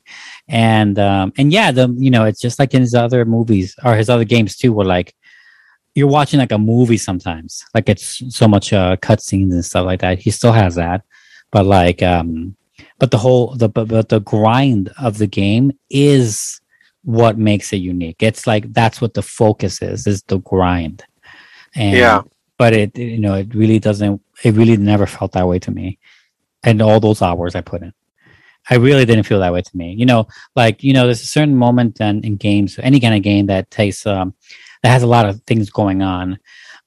And um and yeah the you know it's just like in his other movies or his other games too where like you're watching like a movie sometimes. Like it's so much uh cutscenes and stuff like that. He still has that. But like um but the whole the but, but the grind of the game is what makes it unique. It's like that's what the focus is is the grind. And Yeah. but it you know it really doesn't it really never felt that way to me. And all those hours i put in. I really didn't feel that way to me. You know like you know there's a certain moment in, in games any kind of game that takes um that has a lot of things going on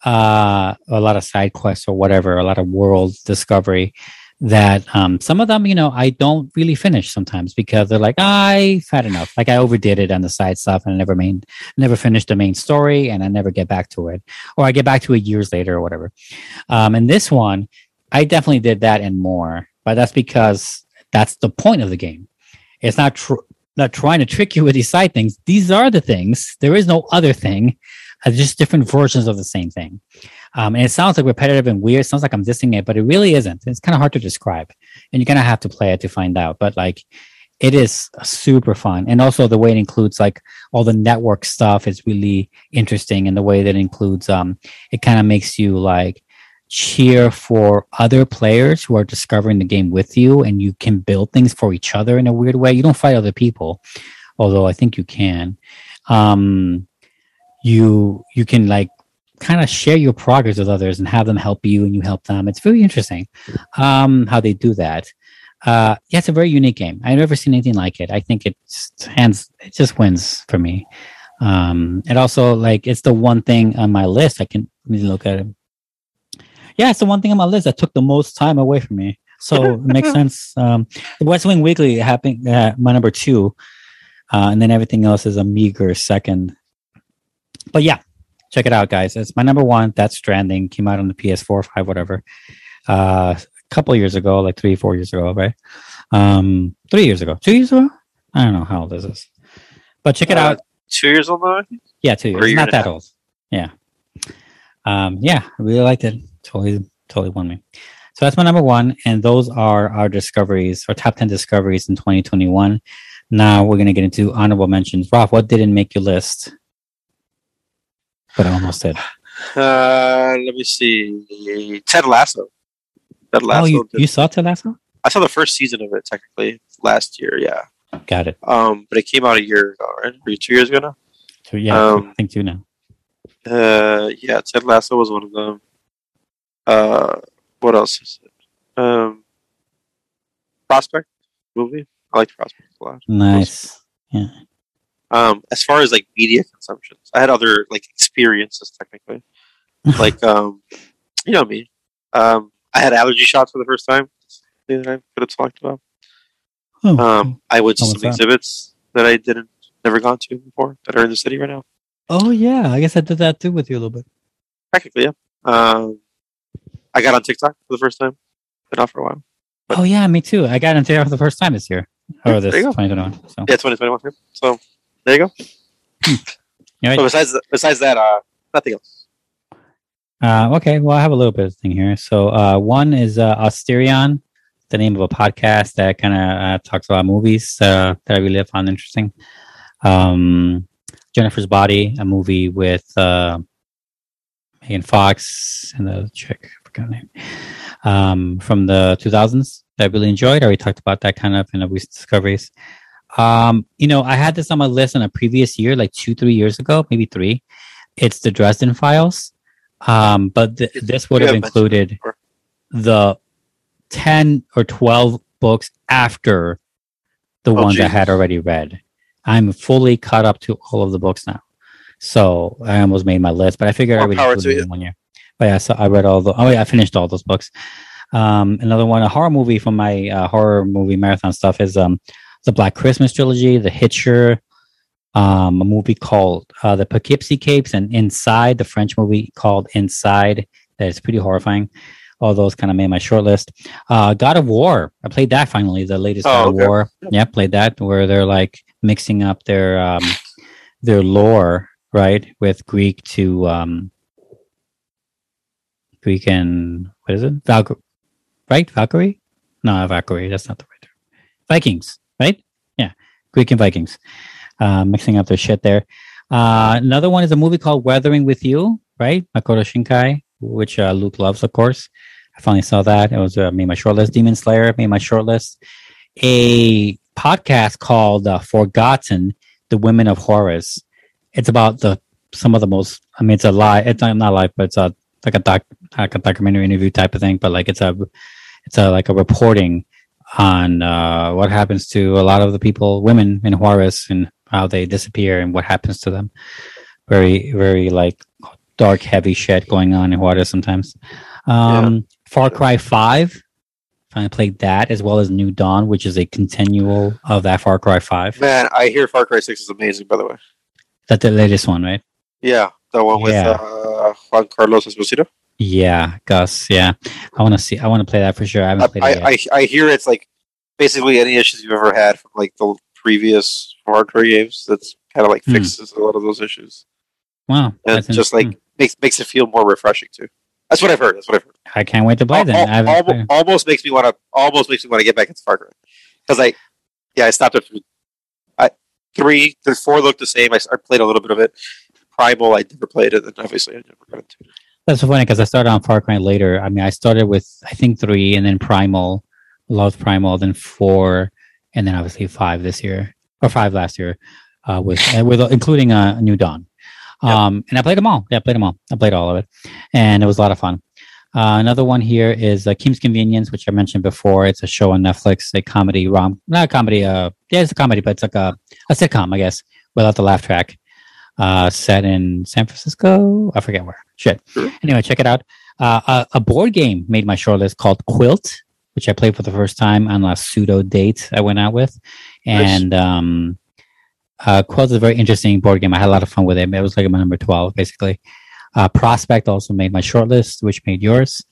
uh a lot of side quests or whatever a lot of world discovery that um some of them you know i don't really finish sometimes because they're like i've had enough. Like i overdid it on the side stuff and i never main never finished the main story and i never get back to it. Or i get back to it years later or whatever. Um and this one i definitely did that and more but that's because that's the point of the game. It's not tr- not trying to trick you with these side things. These are the things. There is no other thing. Uh, just different versions of the same thing um, and it sounds like repetitive and weird. It sounds like I'm dissing it, but it really isn't. It's kind of hard to describe, and you're gonna have to play it to find out. But like, it is super fun, and also the way it includes like all the network stuff is really interesting, and the way that it includes um, it kind of makes you like cheer for other players who are discovering the game with you, and you can build things for each other in a weird way. You don't fight other people, although I think you can. Um, you you can like kind of share your progress with others and have them help you and you help them. It's very interesting um, how they do that. Uh, yeah, it's a very unique game. I've never seen anything like it. I think it's hands, it just wins for me. Um, it also like it's the one thing on my list. I can look at it. Yeah, it's the one thing on my list that took the most time away from me. So it makes <laughs> sense. Um, the West Wing Weekly happened uh, my number two, uh, and then everything else is a meager second. But yeah, check it out, guys. It's my number one. Death Stranding came out on the PS4, five, whatever. Uh, a couple years ago, like three, four years ago, right? Um, three years ago, two years ago. I don't know how old this is, but check it Uh, out. Two years old think? Yeah, two years. Year not that old. Yeah. Um, yeah, I really liked it. Totally, totally won me. So that's my number one, and those are our discoveries, our top ten discoveries in 2021. Now we're gonna get into honorable mentions. Rob, what didn't make your list? But I almost did. Uh, let me see. Ted Lasso. Ted Lasso. oh, you, did- you saw Ted Lasso? I saw the first season of it technically last year. Yeah. Got it. Um, but it came out a year ago, right? Or two years ago now. So yeah, Um, I think two now. Uh, yeah, Ted Lasso was one of them. Uh, what else is it? Um, Prospect movie. I liked Prospect a lot. Nice. Yeah. Um, as far as like media consumptions, I had other like experiences technically, <laughs> like um, you know me, Um, I had allergy shots for the first time. That I could have talked about. Oh, Um, I went to some what's that? exhibits that I didn't never gone to before that are in the city right now. oh yeah, I guess I did that too with you a little bit. Practically, yeah. Um, I got on TikTok for the first time. Been off for a while. Oh yeah, me too. I got into it for the first time this year, or this There you go. 2021. So Yeah, 2021. yeah. So there you go. Yeah, So besides besides that, uh, nothing else. Uh, okay, well, I have a little bit of thing here. So, uh, one is uh, Austerion, the name of a podcast that kind of uh, talks about movies uh, that I really found interesting. Um, Jennifer's Body, a movie with uh, Megan Fox and the chick, I forgot her name, um, from the 2000s that I really enjoyed. I already talked about that kind of in the recent discoveries. Um, you know, I had this on my list in a previous year, like two, three years ago, maybe three. It's the Dresden Files. Um, but th- this would have have mentioned it included the 10 or 12 books after the Oh, ones I had already read. I'm fully caught up to all of the books now. So I almost made my list, but I figured I would include it in one year. But yeah, so I read all the, oh yeah, I finished all those books. Um, another one, a horror movie from my uh, horror movie marathon stuff is um, the Black Christmas trilogy, The Hitcher, um, a movie called uh, The Poughkeepsie Tapes, and Inside, the French movie called Inside. That is pretty horrifying. All those kind of made my short list. Uh, God of War, I played that finally, the latest Oh, God okay. of War. Yeah, played that where they're like mixing up their um, their lore, right, with Greek to um, Greek and what is it? Valkyrie, right? Valkyrie? No, Valkyrie. That's not the right term. Vikings, right? Yeah, Greek and Vikings, uh, mixing up their shit there. Uh, another one is a movie called Weathering with You, right? Makoto Shinkai, which uh, Luke loves, of course. I finally saw that. It was uh, made my short list. Demon Slayer made my short list. A podcast called uh, Forgotten: The Women of Juarez. It's about the some of the most. I mean, it's a lie. It's not, not live, but it's a like a doc, like a documentary interview type of thing. But like it's a, it's a like a reporting on uh, what happens to a lot of the people, women in Juarez, and how they disappear and what happens to them. Very, very like dark, heavy shit going on in Juarez sometimes. Um, Far Cry Five. I played that as well as New Dawn, which is a continual of that Far Cry Five. Man, I hear Far Cry Six is amazing. By the way, That's the latest one, right? yeah, the one with Yeah. uh, Giancarlo Esposito. Yeah, Gus. Yeah, I want to see. I want to play that for sure. I haven't I, played it yet. I, I I hear it's like basically any issues you've ever had from like the previous Far Cry games. That's kind of like Hmm. fixes a lot of those issues. wow, And just like makes makes it feel more refreshing too. That's what I've heard. That's what I've heard. I can't wait to play them. al- I haven't almo- played- almost makes me want to almost makes me want to get back into Far Cry because I yeah I stopped at I three the four looked the same. I, I played a little bit of it. Primal I never played it, and obviously I never got into it. That's so funny because I started on Far Cry later. I mean, I started with I think three, and then Primal, loved Primal, then four, and then obviously five this year or five last year, uh, with with including uh, New Dawn. Um, and I played them all. Yeah, I played them all. I played all of it, and it was a lot of fun. Uh, another one here is uh, Kim's Convenience, which I mentioned before. It's a show on Netflix, a comedy rom, not a comedy. Uh, yeah, it's a comedy, but it's like a a sitcom, I guess, without the laugh track. Uh, set in San Francisco. I forget where. Shit. Anyway, check it out. Uh, a, a board game made my shortlist called Quilt, which I played for the first time on a pseudo date I went out with, Nice. and um, uh, Quilt is a very interesting board game. I had a lot of fun with it. It was like my number twelve, basically. Uh, Prospect also made my shortlist, which made yours.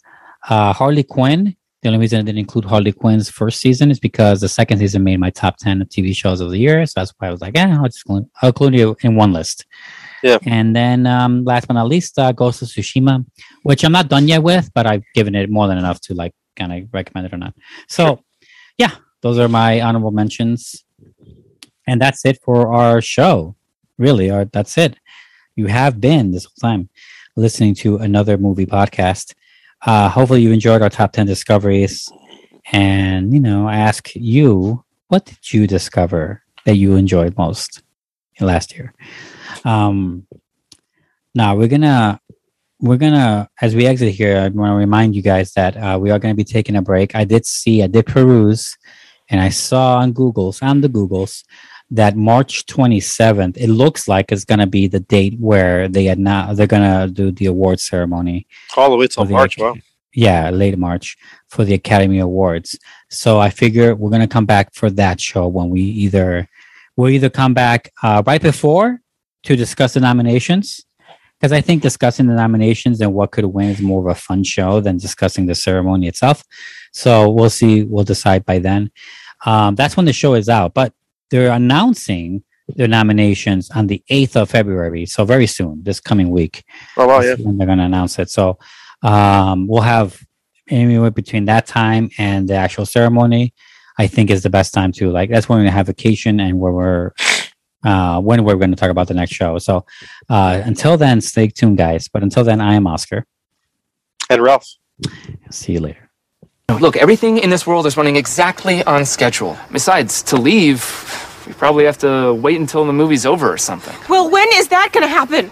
Uh, Harley Quinn. The only reason I didn't include Harley Quinn's first season is because the second season made my top ten of TV shows of the year. So that's why I was like, eh, I'll just include, I'll include you in one list. Yeah. And then um, last but not least, uh, Ghost of Tsushima, which I'm not done yet with, but I've given it more than enough to like kind of recommend it or not. So, Sure. yeah, those are my honorable mentions, and that's it for our show. Really, our, that's it. You have been this whole time listening to another movie podcast. Uh, hopefully, you enjoyed our top ten discoveries, and you know, I ask you, what did you discover that you enjoyed most last year? Um, now we're gonna we're gonna as we exit here. I want to remind you guys that uh, we are going to be taking a break. I did see, I did peruse, and I saw on Google's on the Google's that March 27th. It looks like it's going to be the date where they had not. They're going to do the award ceremony All the way till March. Wow. yeah, late March for the Academy Awards. So I figure we're gonna come back for that show when we either we'll either come back uh, right before to discuss the nominations because I think discussing the nominations and what could win is more of a fun show than discussing the ceremony itself. So we'll see. We'll decide by then. Um, that's when the show is out, but they're announcing their nominations on the 8th of February. So very soon, this coming week. Oh wow, yeah. When they're going to announce it. So um, we'll have anywhere between that time and the actual ceremony. I think is the best time to like. That's when we have vacation and where we're uh, when we're going to talk about the next show. So uh, until then, stay tuned, guys. But until then, I am Oscar. And Ralph. See you later. Look, everything in this world is running exactly on schedule. Besides, to leave, we probably have to wait until the movie's over or something. Well, when is that gonna happen?